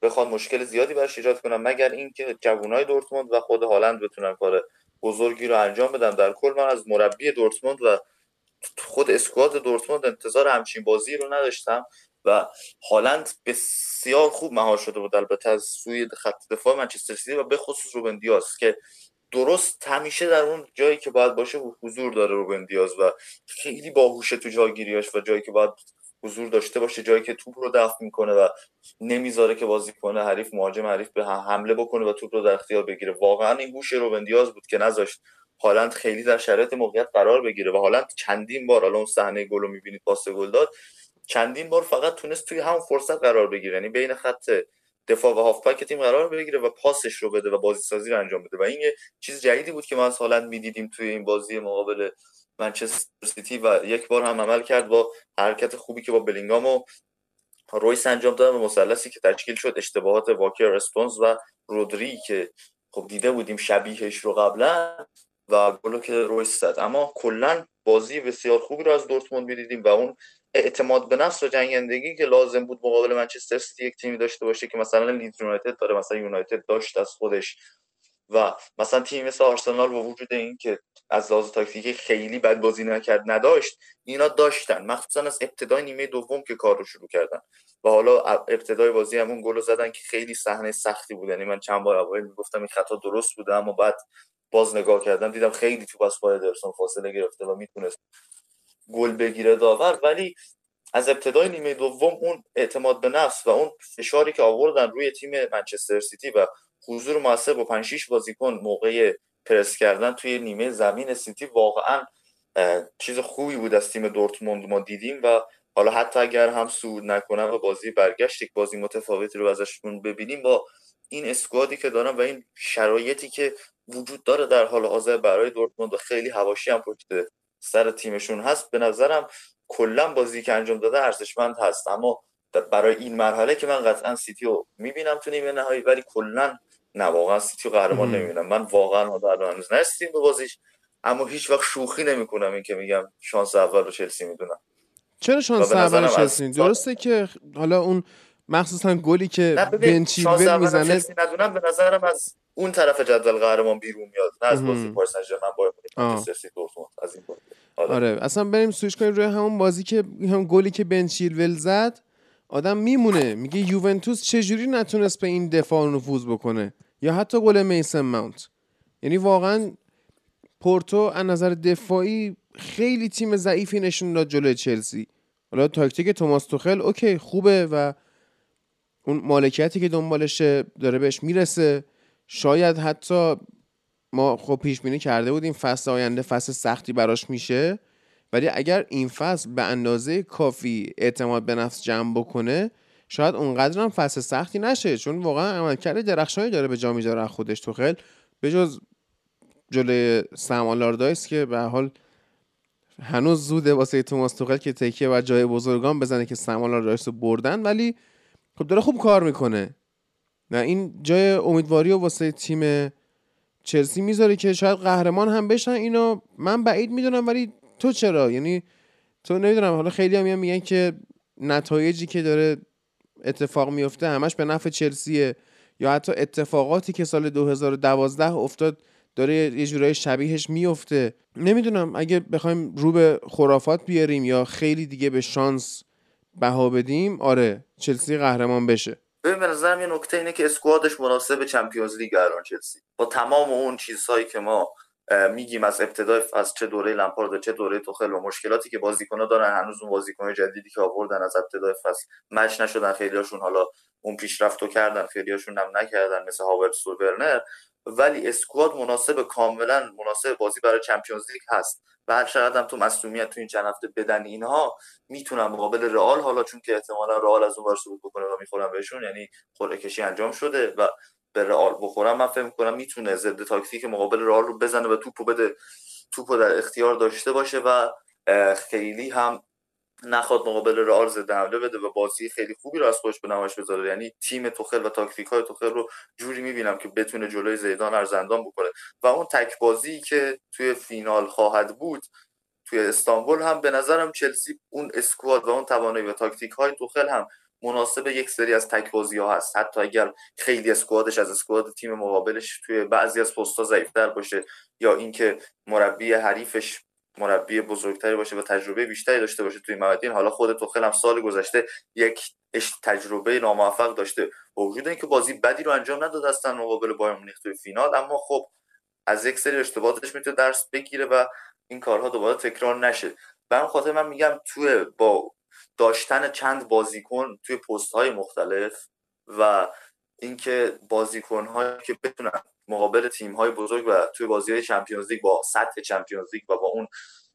بخواد مشکل زیادی براش ایجاد کنم مگر اینکه جوانای دورتموند و خود هالند بتونن کار بزرگی رو انجام بدم در کل من از مربی دورتموند و خود اسکواد دورتموند انتظار همچین بازی رو نداشتم و هالند بسیار خوب مهار شده بود البته از سوی خط دفاع منچستر سیتی و به خصوص روبن دیاز که درست همیشه در اون جایی که باید باشه حضور داره روبن دیاز و خیلی باهوشه تو جاگیریاش و جایی که باید حضور داشته باشه جایی که توپ رو دفع می‌کنه و نمی‌ذاره که بازی کنه حریف مهاجم حریف به حمله بکنه و توپ رو در اختیار بگیره. واقعا این هوش روبن دیاز بود که نذاشت هالند خیلی در شرایط موقعیت قرار بگیره و هالند چندین بار الان صحنه گل رو می‌بینید پاس گل داد چندین بار فقط تونست توی همون فرصت قرار بگیره. یعنی بین خط دفاع و هافبک تیم قرار بگیره و پاسش رو بده و بازی سازی رو انجام بده. و این یه چیز جدیدی بود که ما از هالند می‌دیدیم توی این بازی مقابل منچستر سیتی و یک بار هم عمل کرد با حرکت خوبی که با بلینگام و رویس انجام داد و مثلثی که تشکیل شد اشتباهات واکر اسپونز و رودری که خب دیده بودیم شبیهش رو قبلا و گلو که رویس زد. اما کلا بازی بسیار خوبی رو از دورتموند می‌دیدیم و اون اعتماد به نفس و جنگندگی که لازم بود مقابل منچستر سیتی یک تیمی داشته باشه که مثلا لیدز یونایتد داره مثلا یونایتد داشت از خودش. و مثلا تیم مثل آرسنال با وجود این که از لحاظ تاکتیکی خیلی بد بازی نکرد نداشت اینا داشتن. مخصوصا از ابتدای نیمه دوم که کار رو شروع کردن. و حالا ابتدای بازی همون گل زدن که خیلی صحنه سختی بود. یعنی من چند بار اول می‌گفتم این خطا درست بوده اما بعد باز نگاه کردم دیدم خیلی تو از پای درسون فاصله گرفته و می‌تونست گل بگیره داور. ولی از ابتدای نیمه دوم اون اعتماد به نفس و اون فشاری که آوردن روی تیم منچستر سیتی و حضور موثر با 5 6 بازیکن موقع پرس کردن توی نیمه زمین سیتی واقعا چیز خوبی بود از تیم دورتموند ما دیدیم و حالا حتی اگر هم سود نکنن و بازی برگشت یک بازی متفاوتی رو ازشون ببینیم. با این اسکوادی که دارن و این شرایطی که وجود داره در حال حاضر برای دورتموند خیلی هواشی هم پشت سر تیمشون هست به نظرم کلا بازی که انجام داده ارزشمند هست. اما برای این مرحله که من قطعا سیتی رو می‌بینم تو نیمه نهایی ولی کلا نه واقعا سیتی قهرمان نمی‌بینم. من واقعا الان هنوز نرسیدیم به بازیش اما هیچ وقت شوخی نمی‌کنم این که میگم شانس اول رو چلسی می‌دونم. چرا شانس اول چلسی درسته که حالا اون مخصوصا گلی که بن چیلول می‌زنه نمی‌دونم به نظرم از اون طرف جدول قهرمان بیرون میاد نه از بازی پاریس سن ژرمن با از این آره. آره اصلا بریم سویش کنیم روی همون بازی که هم گلی که بن چیلول زد. آدم میمونه. میگه یوونتوس چجوری نتونست به این دفاع نفوذ بکنه؟ یا حتی گل میسن ماونت. یعنی واقعا پورتو از نظر دفاعی خیلی تیم ضعیفی نشون داد جلوی چلسی. حالا تاکتیک توماس توخل okay خوبه و اون مالکیتی که دنبالشه داره بهش می‌رسه. شاید حتی ما خب پیش بینی کرده بودیم فصل آینده فصل سختی براش میشه. ولی اگر این فصل به اندازه کافی اعتماد به نفس جمع بکنه شاید اونقدر هم فصل سختی نشه. چون واقعا عملکرد درخشانی داره به جا می‌ذاره خودش تو خیل. به جز جلوی سم که به حال هنوز زوده واسه توماس توخل که تکیه و جای بزرگان بزنه که سم آلردایس رو بردن. ولی خب داره خوب کار می‌کنه. نه این جای امیدواری و واسه تیم چلسی می‌ذاره که شاید قهرمان هم بشن. اینو من بعید می‌دونم ولی تو چرا؟ یعنی تو نمی‌دونم حالا خیلی هم میگن که نتایجی که داره اتفاق میفته همش به نفع چلسیه. یا حتی اتفاقاتی که سال 2012 افتاد داره یه جورای شبیهش میفته نمی‌دونم اگه بخوایم رو به خرافات بیاریم یا خیلی دیگه به شانس بها بدیم آره چلسی قهرمان بشه. ببین به نظرم یه نکته اینه که اسکوادش مناسب چمپیونز لیگ الان چلسی. با تمام اون چیزهایی که ما میگیم از ابتدای از چه دوره لمپارد چه دوره توخل و مشکلاتی که بازیکن‌ها دارن هنوز اون بازیکن جدیدی که آوردن از ابتدای فصل مچ نشدن خیلیاشون حالا اون پیشرفتو کردن خیلیاشون هم نکردن مثل هاورتس و ورنر ولی اسکواد مناسب کاملا مناسب بازی برای چمپیونز لیگ هست. و هر چقدر هم تو مصونیت تو این چند هفته بدن اینها می‌تونن مقابل رئال حالا چون که احتمالا رئال از اون ور صعود بکنه و می‌خورن بهشون یعنی قرعه کشی انجام شده و به رئال بخورم من فکر می‌کنم می‌تونه ضد تاکتیک مقابل رئال رو بزنه و توپو بده توپو در اختیار داشته باشه و خیلی هم نخواد مقابل رئال ضد حمله بده و بازی خیلی خوبی رو از خودش به نمایش بذاره. یعنی تیم توخل و تاکتیک های توخل رو جوری می‌بینم که بتونه جلوی زیدان ارزندان بکنه. و اون تک بازی که توی فینال خواهد بود توی استانبول هم به نظرم چلسی اون اسکواد و اون توانایی و تاکتیک های توخل هم مناسب یک سری از تک بازی ها هست. حتی اگر خیلی اسکوادش از اسکواد تیم مقابلش توی بعضی از پست ها ضعیفتر باشه یا اینکه مربی حریفش مربی بزرگتری باشه و تجربه بیشتری داشته باشه توی مدین حالا خود توخل هم سال گذشته یک تجربه ناموفق داشته. با وجود اینکه بازی بدی رو انجام نداد هستن مقابل بایر مونیخ توی فینال اما خب از یک سری اشتباهاتش می‌تونه درس بگیره و این کارها دوباره تکرار نشه. به خاطر من میگم توی با داشتن چند بازیکن توی پست های مختلف و اینکه بازیکن هایی که بتونن مقابل تیم های بزرگ و توی بازی های Champions League با سطح Champions League و با اون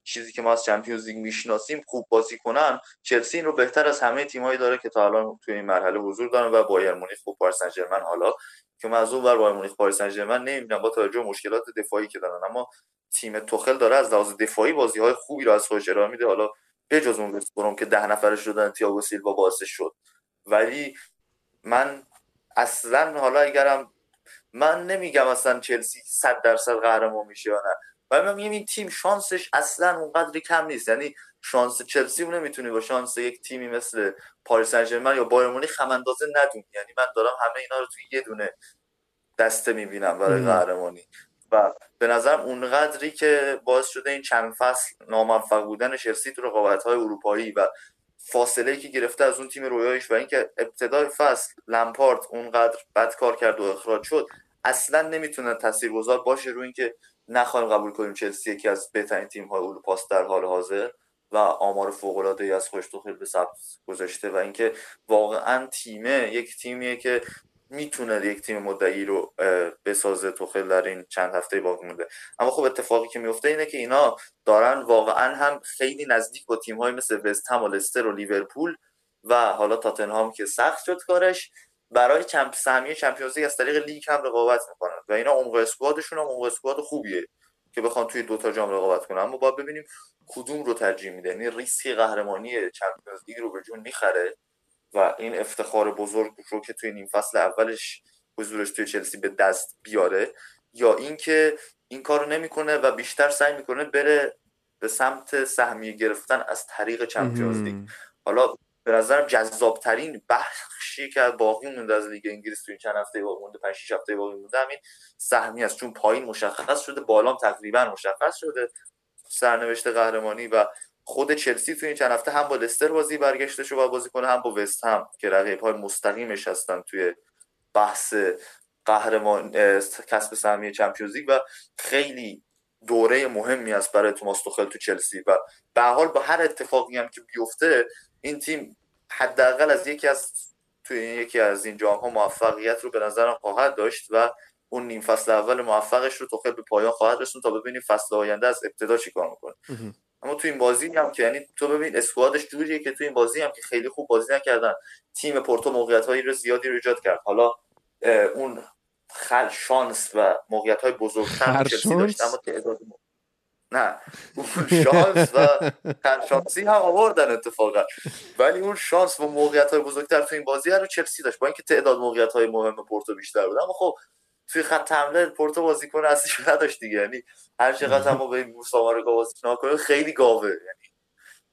چیزی که ما از Champions League می‌شناسیم خوب بازی کنن چلسی این رو بهتر از همه تیمایی داره که تا الان توی این مرحله حضور دارن و بایر مونیخ و پاریس سن حالا که من از اون بر بایر مونیخ پاریس سن ژرمن نمی‌بینم با توجه مشکلات دفاعی که دارن اما تیم توخل داره از لحاظ دفاعی بازی های خوبی رو از خودش ارائه میده. حالا بجز اون بروم که ده نفره شدن تییاگو سیلوا باعث شد. ولی من اصلا حالا اگرم من نمیگم اصلا چلسی 100 درصد قهرمان میشه یا نه. ولی من میگم این تیم شانسش اصلا اونقدری کم نیست. یعنی شانس چلسی اون نمی‌تونی با شانس یک تیمی مثل پاریس سن یا بایر مونیخ هم اندازه ندونی. یعنی من دارم همه اینا رو توی یه دونه دسته می‌بینم برای قهرمانی. و به نظرم اونقدری که باعث شده این چند فصل ناموفق بودن چلسی تو رقابت های اروپایی و فاصله که گرفته از اون تیم رویایش و اینکه ابتدای فصل لمپارت اونقدر بد کار کرد و اخراج شد اصلا نمی‌تونه تاثیرگذار باشه روی اینکه نخواهیم قبول کنیم چلسی یکی از بهترین تیم های اروپاست در حال حاضر و آمار فوق العاده ای از خوش به ثبت گذاشته و اینکه واقعا تیمه یک تیمیه که می‌تونه یک تیم مدعی رو بسازه توخل در این چند هفته باقی مونده. اما خب اتفاقی که میفته اینه که اینا دارن واقعا هم خیلی نزدیک با تیم های مثل وست هم و لستر و لیورپول و حالا تاتنهام که سخت شد کارش برای چمپ سهمیه چمپیونز لیگ از طریق لیگ هم رقابت می‌کنن و اینا عمق اسکوادشون هم عمق اسکواد خوبیه که بخوان توی دوتا جام رقابت کنن. اما باید ببینیم کدوم رو ترجیح میده. یعنی ریسک قهرمانی Champions League رو به جون می‌خره. و این افتخار بزرگ رو که توی نیم فصل اولش حضورش توی چلسی به دست بیاره یا اینکه این کارو نمی‌کنه و بیشتر سعی می‌کنه بره به سمت سهمیه گرفتن از طریق Champions League. حالا به نظرم جذابترین بخشی که باقی مونده از لیگ انگلیس توی چند هفته باقی مونده 5 6 هفته باقی مونده همین سهمی است. چون پایین مشخص شده بالام تقریبا مشخص شده. سرنوشت قهرمانی و خود چلسی تو این چند هفته هم با لستر بازی برگشته شو و بازی کنه هم با وست هم که رقیب های مستقیمش هستن توی بحث قهرمان کسب سهمیه چمپیونز لیگ و خیلی دوره مهمی است برای توماس توخل تو چلسی. و به حال با هر اتفاقی هم که بیفته این تیم حداقل از یکی از توی یکی از این جام ها موفقیت رو به نظرم خواهد داشت و اون نیم فصل اول موفقش رو توخل به پایان خواهد رسون تا ببینیم فصل آینده از ابتدا چیکار می‌کنه. اما تو این بازی هم که یعنی تو ببین اسکوادش جوریه که تو این بازی هم که خیلی خوب بازی نکردن. تیم پورتو موقعیت هایی رو زیادی رو ایجاد کرد. حالا اون خل شانس و موقعیت های بزرگتر چلسی داشت اما تعداد نه. اون شانس و شانسی هم آوردن اتفاقا. ولی اون شانس و موقعیت های بزرگتر تو این بازی رو چلسی داشت. با اینکه تعداد موقعیت های مهم پورتو بیشتر بود. اما خب توی خط حمله پورتو بازیکن اصلیش نداشت دیگه. یعنی هر چقدر هم به این موسا بازی کنه خیلی گاوه. یعنی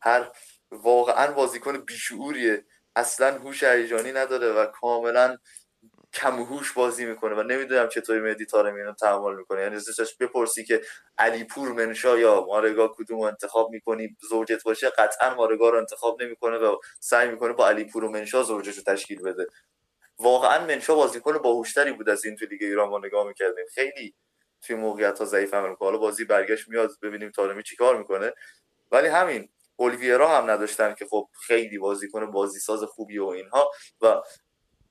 هر واقعا بازیکن بیشعوریه. اصلا هوش هیجانی نداره و کاملا کم هوش بازی می‌کنه و نمی‌دونم چطوری مهدی طارمی اینو تحمل می‌کنه. یعنی ازش بپرسی که علیپور منشا یا مارگا کدوم انتخاب می‌کنی زوجت باشه قطعا مارگا رو انتخاب نمی‌کنه و سعی می‌کنه با علیپور و منشا زوجش رو تشکیل بده. واقعا منشا بازیکن باهوشتری بود از این تو لیگ ایران ما نگاه می‌کردیم. خیلی توی موقعیت ها ضعیف عمل حالا بازی برگشت میاد ببینیم تارمی چیکار می‌کنه. ولی همین اولیویرا هم نداشتن که خب خیلی بازی کنه بازی ساز خوبی و اینها. و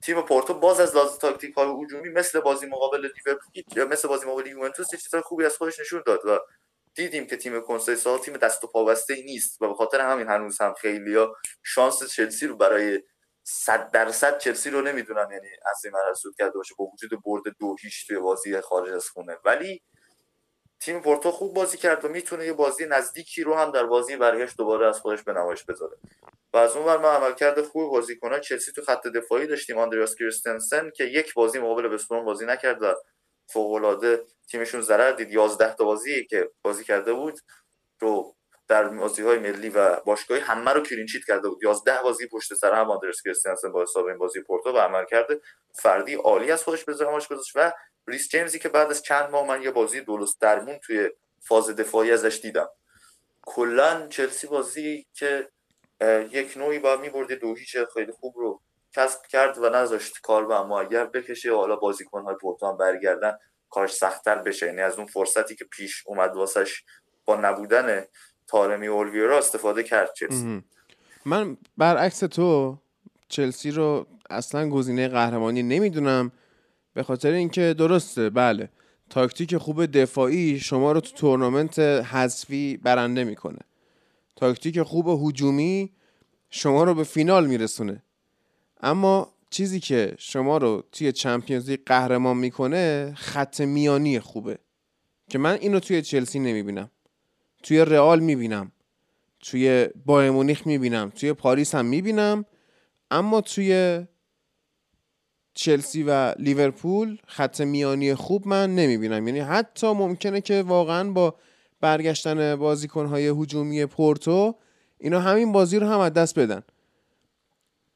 تیم پورتو باز از لحاظ تاکتیک های هجومی مثل بازی مقابل لیورپول مثل بازی مقابل یوونتوس چیزای خوبی از خودش نشون داد. و دیدیم که تیم کنسایسا تیم دست و پابسته نیست. و به خاطر همین هنوز هم خیلیا شانس چلسی رو برای صد درصد چلسی رو نمی‌دونم یعنی از این مرحله کرده باشه. با وجود برد دو هیچ توی بازی خارج از خونه. ولی تیم پورتو خوب بازی کرد و می‌تونه یه بازی نزدیکی رو هم در بازی برگشت دوباره از خودش به نمایش بذاره. و از اون ما عملکرد خوب بازیکنان چلسی تو خط دفاعی داشتیم. آندریاس کریستنسن که یک بازی مقابل بستون بازی نکرد و فوق تیمشون ضرر دید. 11 تا بازی که بازی کرده بود رو در بازی های ملی و باشگاهی همه رو کلینشیت کرده بود. 11 بازی پشت سر هم آندرس کریستنسن با حساب این بازی پورتو و عمل کرده. فردی عالی از خودش به زمانش گذاشت و ریس جیمزی که بعد از چند ماه من یه بازی درست درمون توی فاز دفاعی ازش دیدم. کلا چلسی بازی که یک نوعی با می‌برد دو هیچ خیلی خوب رو کسب کرد و نذاشت کار و اما اگر بکشه. حالا بازیکن های پورتو هم برگردن کارش سختتر بشه. یعنی از اون فرصتی که پیش اومد واسش با نبودن تارمی اولویرا استفاده کرد چلسی. من برعکس تو چلسی رو اصلا گزینه قهرمانی نمی‌دونم به خاطر اینکه درسته بله تاکتیک خوب دفاعی شما رو تو تورنمنت حذفی برنده می‌کنه. تاکتیک خوب هجومی شما رو به فینال میرسونه. اما چیزی که شما رو توی Champions League قهرمان می‌کنه خط میانی خوبه. که من اینو توی چلسی نمی‌بینم. توی رئال می‌بینم. توی بایر مونیخ می‌بینم. توی پاریس هم می‌بینم. اما توی چلسی و لیورپول خط میانی خوب من نمی‌بینم. یعنی حتی ممکنه که واقعا با برگشتن بازیکنهای هجومی پورتو اینا همین بازی رو هم از دست بدن.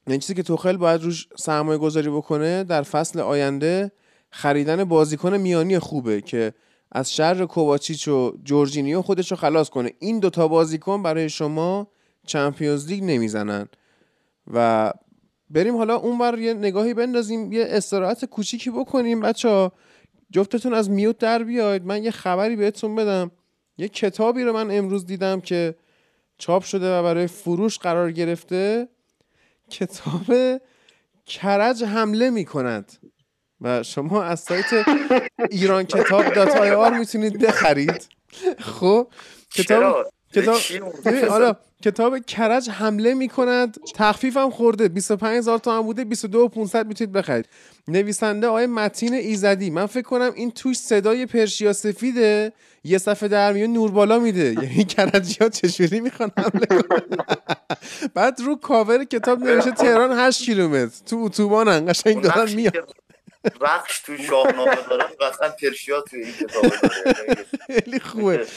این چیزی که توخل باید روش سرمایه گذاری بکنه در فصل آینده خریدن بازیکن میانی خوبه که از شر کوواچیچ و جورجینیو خودش رو خلاص کنه. این دوتا بازیکن برای شما چمپیونز لیگ نمی‌زنن. و بریم حالا اونور یه نگاهی بندازیم یه استراحت کوچیکی بکنیم. بچه ها جفتتون از میوت در بیاید. من یه خبری بهتون بدم. یه کتابی رو من امروز دیدم که چاپ شده و برای فروش قرار گرفته. کتاب کرج حمله می کند و شما از سایت ایران کتاب دات آر می‌تونید بخرید. خب کتاب کتاب حالا کتاب کرج حمله می‌کند. تخفیف هم خورده. 25 هزار تومن بوده 22 500 می‌تونید بخرید. نویسنده آقای متین ایزدی. من فکر کنم این توش صدای پرشیا سفیده. یه صفحه در میون نور بالا میده. یعنی کرجی ها چجوری می‌خوان حمله کنن؟ بعد رو کاور کتاب نوشته تهران 8 کیلومتر. تو اتوبانن قشنگ دارن میاد رقش تو شاهنامه دارن قطعا پرشیا تو این کتاب خیلی خوبه.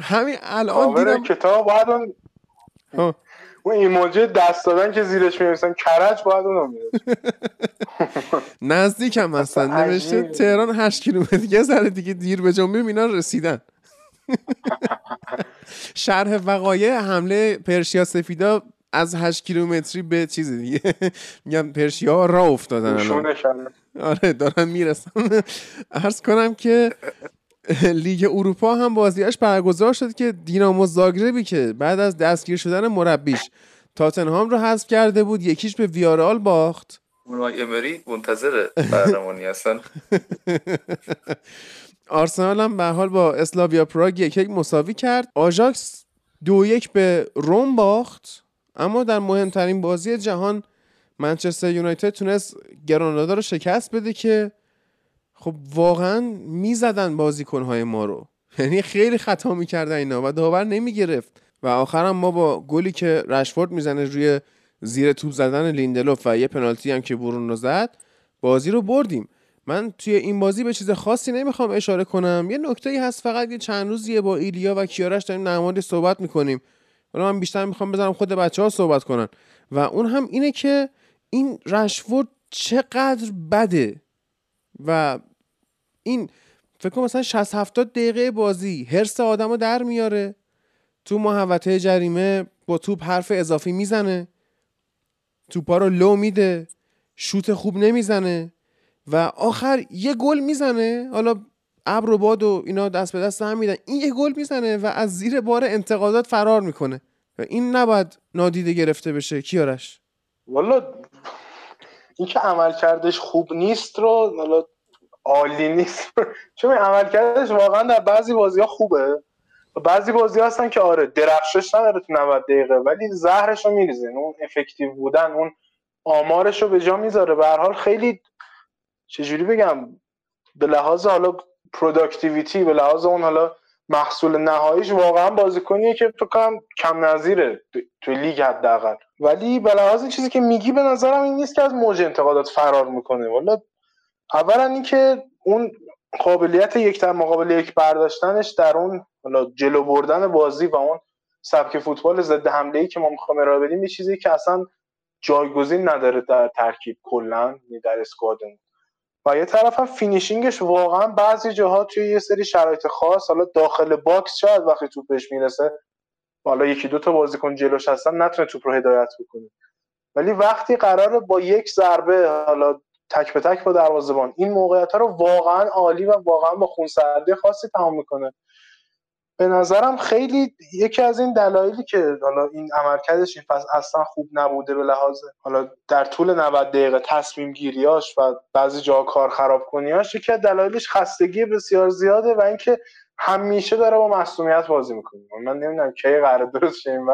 همین الان دیدم کتاب باید اون اون ایموجی دست دادن که زیرش می‌رسن کرج باید اونو نزدیک هم هستن. نوشته تهران 8 کیلومتر. یه ذره دیگه دیر به جنبه مینا رسیدن. شرح وقایع حمله پرشیا سفیدا از 8 کیلومتری به چیزی دیگه. میگم پرشیا را افتادن آره دارن می‌رسن عرض کنم که لیگ اروپا هم بازیاش برگزار شد که دینامو زاگربی که بعد از دستگیر شدن مربیش تاتنهام رو حذف کرده بود یکیش به ویارال باخت. اونای امری منتظر قهرمانی هستن. آرسنال هم به حال با اسلاویا پراگ یک یک مساوی کرد. آژاکس دو یک به روم باخت. اما در مهمترین بازی جهان منچستر یونایتد تونست گرانادا رو شکست بده که خب واقعا می‌زدن بازیکنهای ما رو. یعنی خیلی خطا می‌کردن اینا و داور نمی‌گرفت. و آخرم ما با گلی که رشفورد می‌زنه روی زیر توپ زدن لیندلوف و یه پنالتی هم که برونو زد بازی رو بردیم. من توی این بازی به چیز خاصی نمی‌خوام اشاره کنم. یه نکته ای هست فقط یه چند روزیه با ایلیا و کیارش داریم در صحبت می‌کنیم. حالا من بیشتر می‌خوام بذارم خود بچه ها صحبت کنن. و اون هم اینه که این رشفورد چقدر بده. و این فکر کنم مثلا 60 70 دقیقه بازی هرس آدمو در میاره. تو محوطه جریمه با توپ حرف اضافی می‌زنه. توپا رو لو میده. شوت خوب نمی‌زنه. و آخر یه گل می‌زنه. حالا ابر و باد و اینا دست به دست هم میدن. این یه گل می‌زنه و از زیر بار انتقادات فرار می‌کنه. و این نباید نادیده گرفته بشه. کیارش والا این که عمل کردش خوب نیست رو حالا عالی نیست چون عمل کردش واقعا در بعضی بازی ها خوبه. بعضی بازی هستن که آره درخشش نداره تو 90 دقیقه ولی زهرش رو میریزه. اون effective بودن اون آمارش رو به جا می‌ذاره. به هر حال خیلی چجوری بگم به لحاظ حالا productivity به لحاظ اون حالا محصول نهاییش واقعا بازیکنیه که فکر کنم کم نظیره توی لیگ حداقل. ولی به لحاظ چیزی که میگی به نظرم این نیست که از موج انتقادات فرار می‌کنه. والا اولا اینکه اون قابلیت یک در مقابل یک برداشتنش در اون حالا جلو بردن بازی و اون سبک فوتبال ضد حمله ای که ما می‌خوام ارائه بدیم یه چیزی که اصلا جایگزین نداره در ترکیب کلا یعنی در squad مون و یه طرف هم finishing ش واقعا بعضی جاها توی یه سری شرایط خاص حالا داخل box شاید وقتی توپش می‌رسه حالا یکی دو تا بازیکن جلوش هستن نتونه توپ رو هدایت بکنه. ولی وقتی قراره با یک ضربه حالا تک به تک با دروازه‌بان این موقعیت ها رو واقعا عالی و واقعا با خونسردی خاصی تمام می‌کنه. به نظرم خیلی یکی از این دلایلی که حالا این عملکردش این فصل اصلا خوب نبوده به لحاظ حالا در طول 90 دقیقه تصمیم گیریاش و بعضی جا کار خراب کنیاش یکی از دلایلش خستگی بسیار زیاده و اینکه همیشه داره با مصونیت بازی می‌کنه. من نمی‌دونم کی قرار درست شه این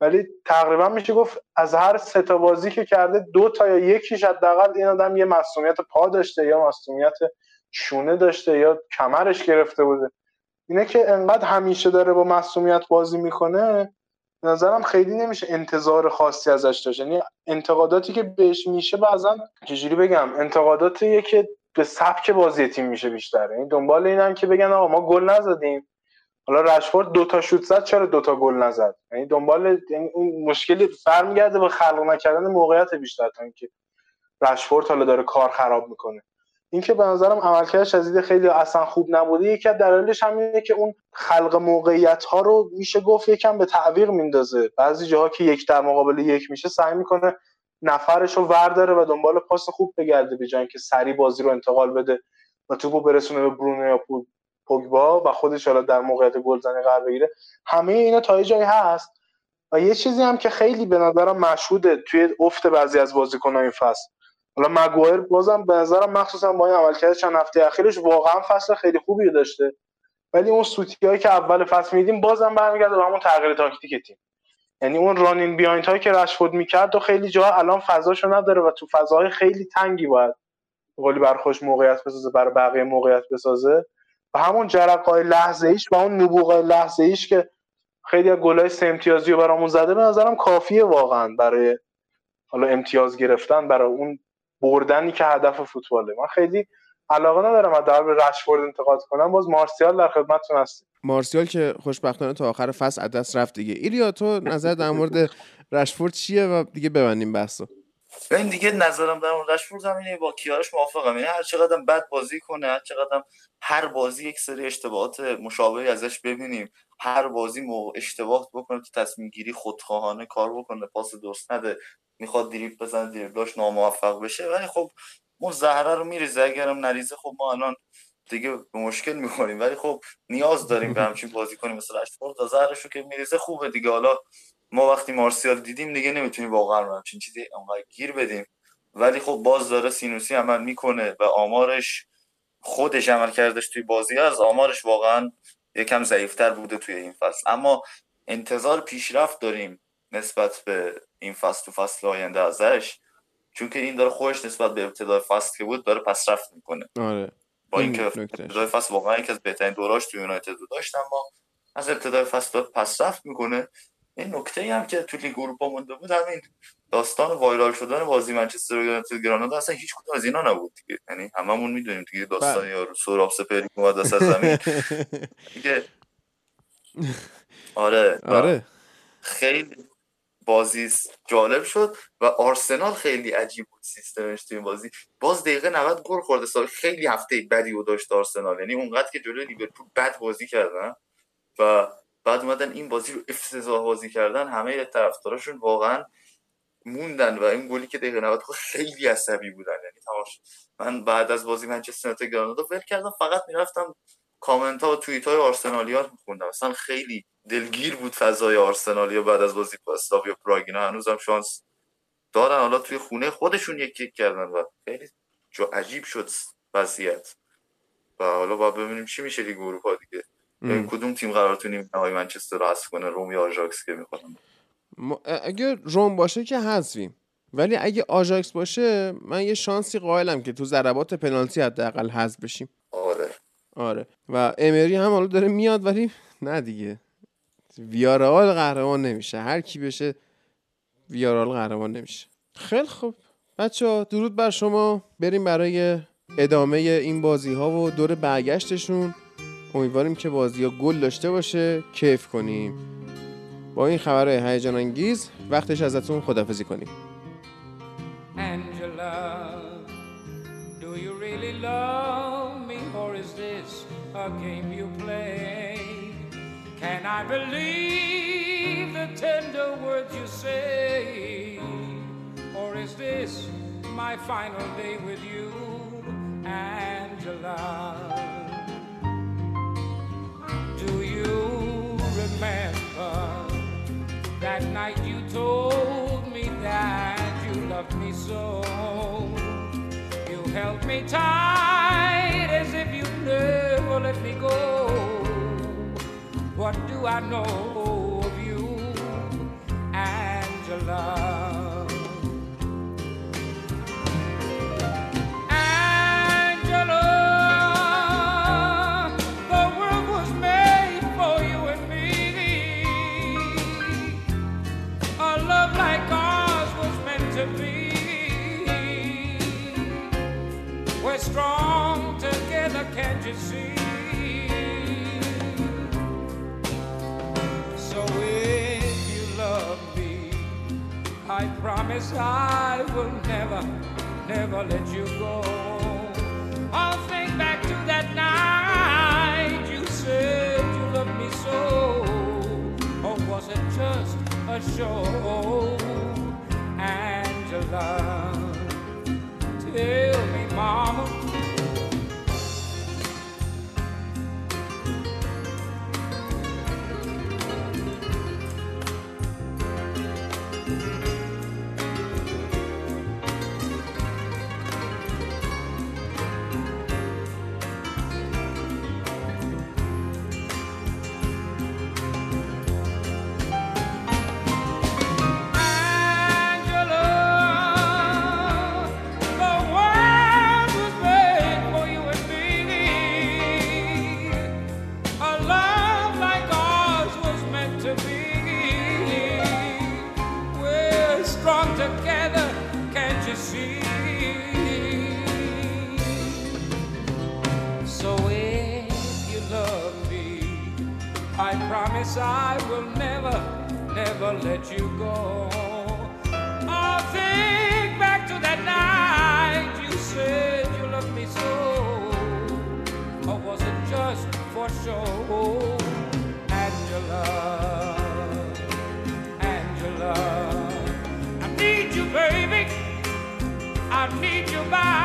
ولی تقریبا میشه گفت از هر سه تا بازی که کرده دو تا یا یکیش حداقل این آدم یه مصونیت پا داشته یا مصونیت شونه داشته یا کمرش گرفته بوده. اینه که انقدر همیشه داره با مصومیت بازی می‌کنه نظرم خیلی نمیشه انتظار خاصی ازش داشت. یعنی انتقاداتی که بهش میشه بعضا چجوری بگم انتقاداتیه که به سبک بازی تیم میشه بیشتر. یعنی دنبال اینن که بگن آقا ما گل نزدیم. حالا رشفورد دو تا شوت زد چرا دو تا گل نزد؟ یعنی دنبال یعنی اون مشکلی برمیگرده به خلق نکردن موقعیت بیشتر تا اینکه رشفورد حالا داره کار خراب می‌کنه. اینکه به نظرم عملکردش از خیلی اصلا خوب نبوده یکی از دلایلش همینه که اون خلق موقعیت ها رو میشه گفت یکم به تعویق میندازه. بعضی جاها که یک در مقابل یک میشه سعی می‌کنه نفرش رو ورداره و دنبال پاس خوب بگرده به که سری بازی رو انتقال بده و توپو برسونه به برونو یا پوگبا و خودش حالا در موقعیت گلزنی قرار بگیره. همه اینا تا جایی هست و یه چیزی هم که خیلی به نظرم مشهوده توی افت بعضی از بازیکن‌ها این فصل. حالا مگوایر بازم به نظرم مخصوصا با این عملکرد چند هفته اخیرش واقعا فصل خیلی خوبی داشته. ولی اون سوتی که اول فصل میدیم بازم برمیگرده به همون تغییر تاکتیک تیم. یعنی اون رانین بیاینت هایی که رشفورد می‌کرد و خیلی جاها الان فضاشو نداره و تو فضاهای خیلی تنگی باید قولی برخوش موقعیت بسازه برای بقیه موقعیت بسازه. و همون جرقای لحظه ایش و اون نبوغای لحظه ایش که خیلی از گلای سه امتیازی رو برامون زده به نظرم کافیه واقعا برای حالا امتیاز گرفتن برای اون بردنی که هدف فوتباله. من خیلی علاقه ندارم از در به رشفورد انتقاد کنم. باز مارسیال در خدمتتون هست مارسیال که خوشبختانه تا آخر فصل از دست رفت دیگه. ایلیا تو نظر در مورد رشفورد چیه و دیگه ببندیم بحثو. این دیگه نظرم در مورد رشفورد همینه با کیارش موافقم. یعنی هر چقدر بد بازی کنه هر چقدر هر بازی یک سری اشتباهات مشابهی ازش ببینیم هر بازی مو اشتباه بکنه تو تصمیم گیری خودخواهانه کار بکنه پاس درست نده می‌خواد دریپ بزنه دریبلاش ناموفق بشه. ولی خب اون زهره رو میریزه. اگرم نریزه خب ما الان دیگه به مشکل می‌خوریم. ولی خب نیاز داریم به همچین بازی کنیم. مثل اشفورد رو که میریزه خوبه دیگه. حالا ما وقتی مارسیال دیدیم دیگه نمی‌تونیم واقعا همچین چیزی انقدر گیر بدیم. ولی خب باز داره سینوسی عمل می‌کنه و آمارش خودش عمل کردش توی بازی از آمارش واقعا یکم ضعیفتر بوده توی این فصل. اما انتظار پیشرفت داریم. نسبت به این فصل و فصل آینده ازش چون که این داره خودش نسبت به ابتدای فصل که بود داره پسرفت می‌کنه. آره. با اینکه ابتدای فصل واقعا یکی از بهترین دوراش تو یونایتد رو داشت اما از ابتدای فصل داره پسرفت می‌کنه. این نکته ای هم که تو لیگ اروپا مونده بود همین داستان وایرال شدن بازی منچستر یونایتد گرانادا اصلا هیچ کدوم از اینا نبود دیگه. یعنی هممون می‌دونیم دیگه داستان بله. یا سوراب سپری اومد از زمین. دیگه. آره. آره. خیلی بازی جالب شد و آرسنال خیلی عجیب بود سیستمش تو این بازی. باز دقیقه 90 گل خورده سال خیلی هفته بدی و داشت آرسنال. یعنی اونقدر که جلوی لیورپول بد بازی کردن و بعد اومدن این بازی رو افتضاح بازی کردن همه طرفداراشون واقعا موندن و این گلی که دقیقه 90 خیلی عصبی بودن. یعنی تماش من بعد از بازی منچستر یونایتد گرانادا ول کردم فقط می‌رفتم کامنت ها و توییت های آرسنالیا رو میخوندم اصلا خیلی دلگیر بود فضای آرسنالیا بعد از بازی با اسلاویا پراگ اینا هنوزم شانس دارن. حالا توی خونه خودشون یک یک کردن و خیلی جو عجیب شد وضعیت. و حالا با ببینیم چی میشه دیگه اروپا دیگه. کدوم تیم قرار تو نیمه نهایی منچستر رو حذف کنه روم یا آژاکس که می‌خوان. اگه روم باشه که حذفیم. ولی اگه آژاکس باشه من یه شانسی قائلم که تو ضربات پنالتی حداقل حذف بشیم. آره. آره. و امری هم حالا داره میاد ولی نه دیگه. ویارال قهرمان نمیشه. هر کی بشه ویارال قهرمان نمیشه. خیلی خوب. بچه ها درود بر شما. بریم برای ادامه این بازی ها و دور برگشتشون. امیدواریم که بازی ها گل داشته باشه. کیف کنیم. با این خبرهای هیجان انگیز وقتش ازتون خدافزی کنیم. Do a game you play? Can I believe the tender words you say? Or is this my final day with you, Angela? Do you remember that night you told me that you loved me so? You held me tight as if you never let me go. What do I know of you, Angela? Angela, the world was made for you and me. A love like ours was meant to be. We're strong together, can't you see? So if you love me, I promise I will never, never let you go. I'll think back to that night you said you loved me so. Or was it just a show, Angela? Tell promise I will never, never let you go. I'll think back to that night you said you loved me so. Or was it just for show? Angela, Angela, I need you, baby. I need you by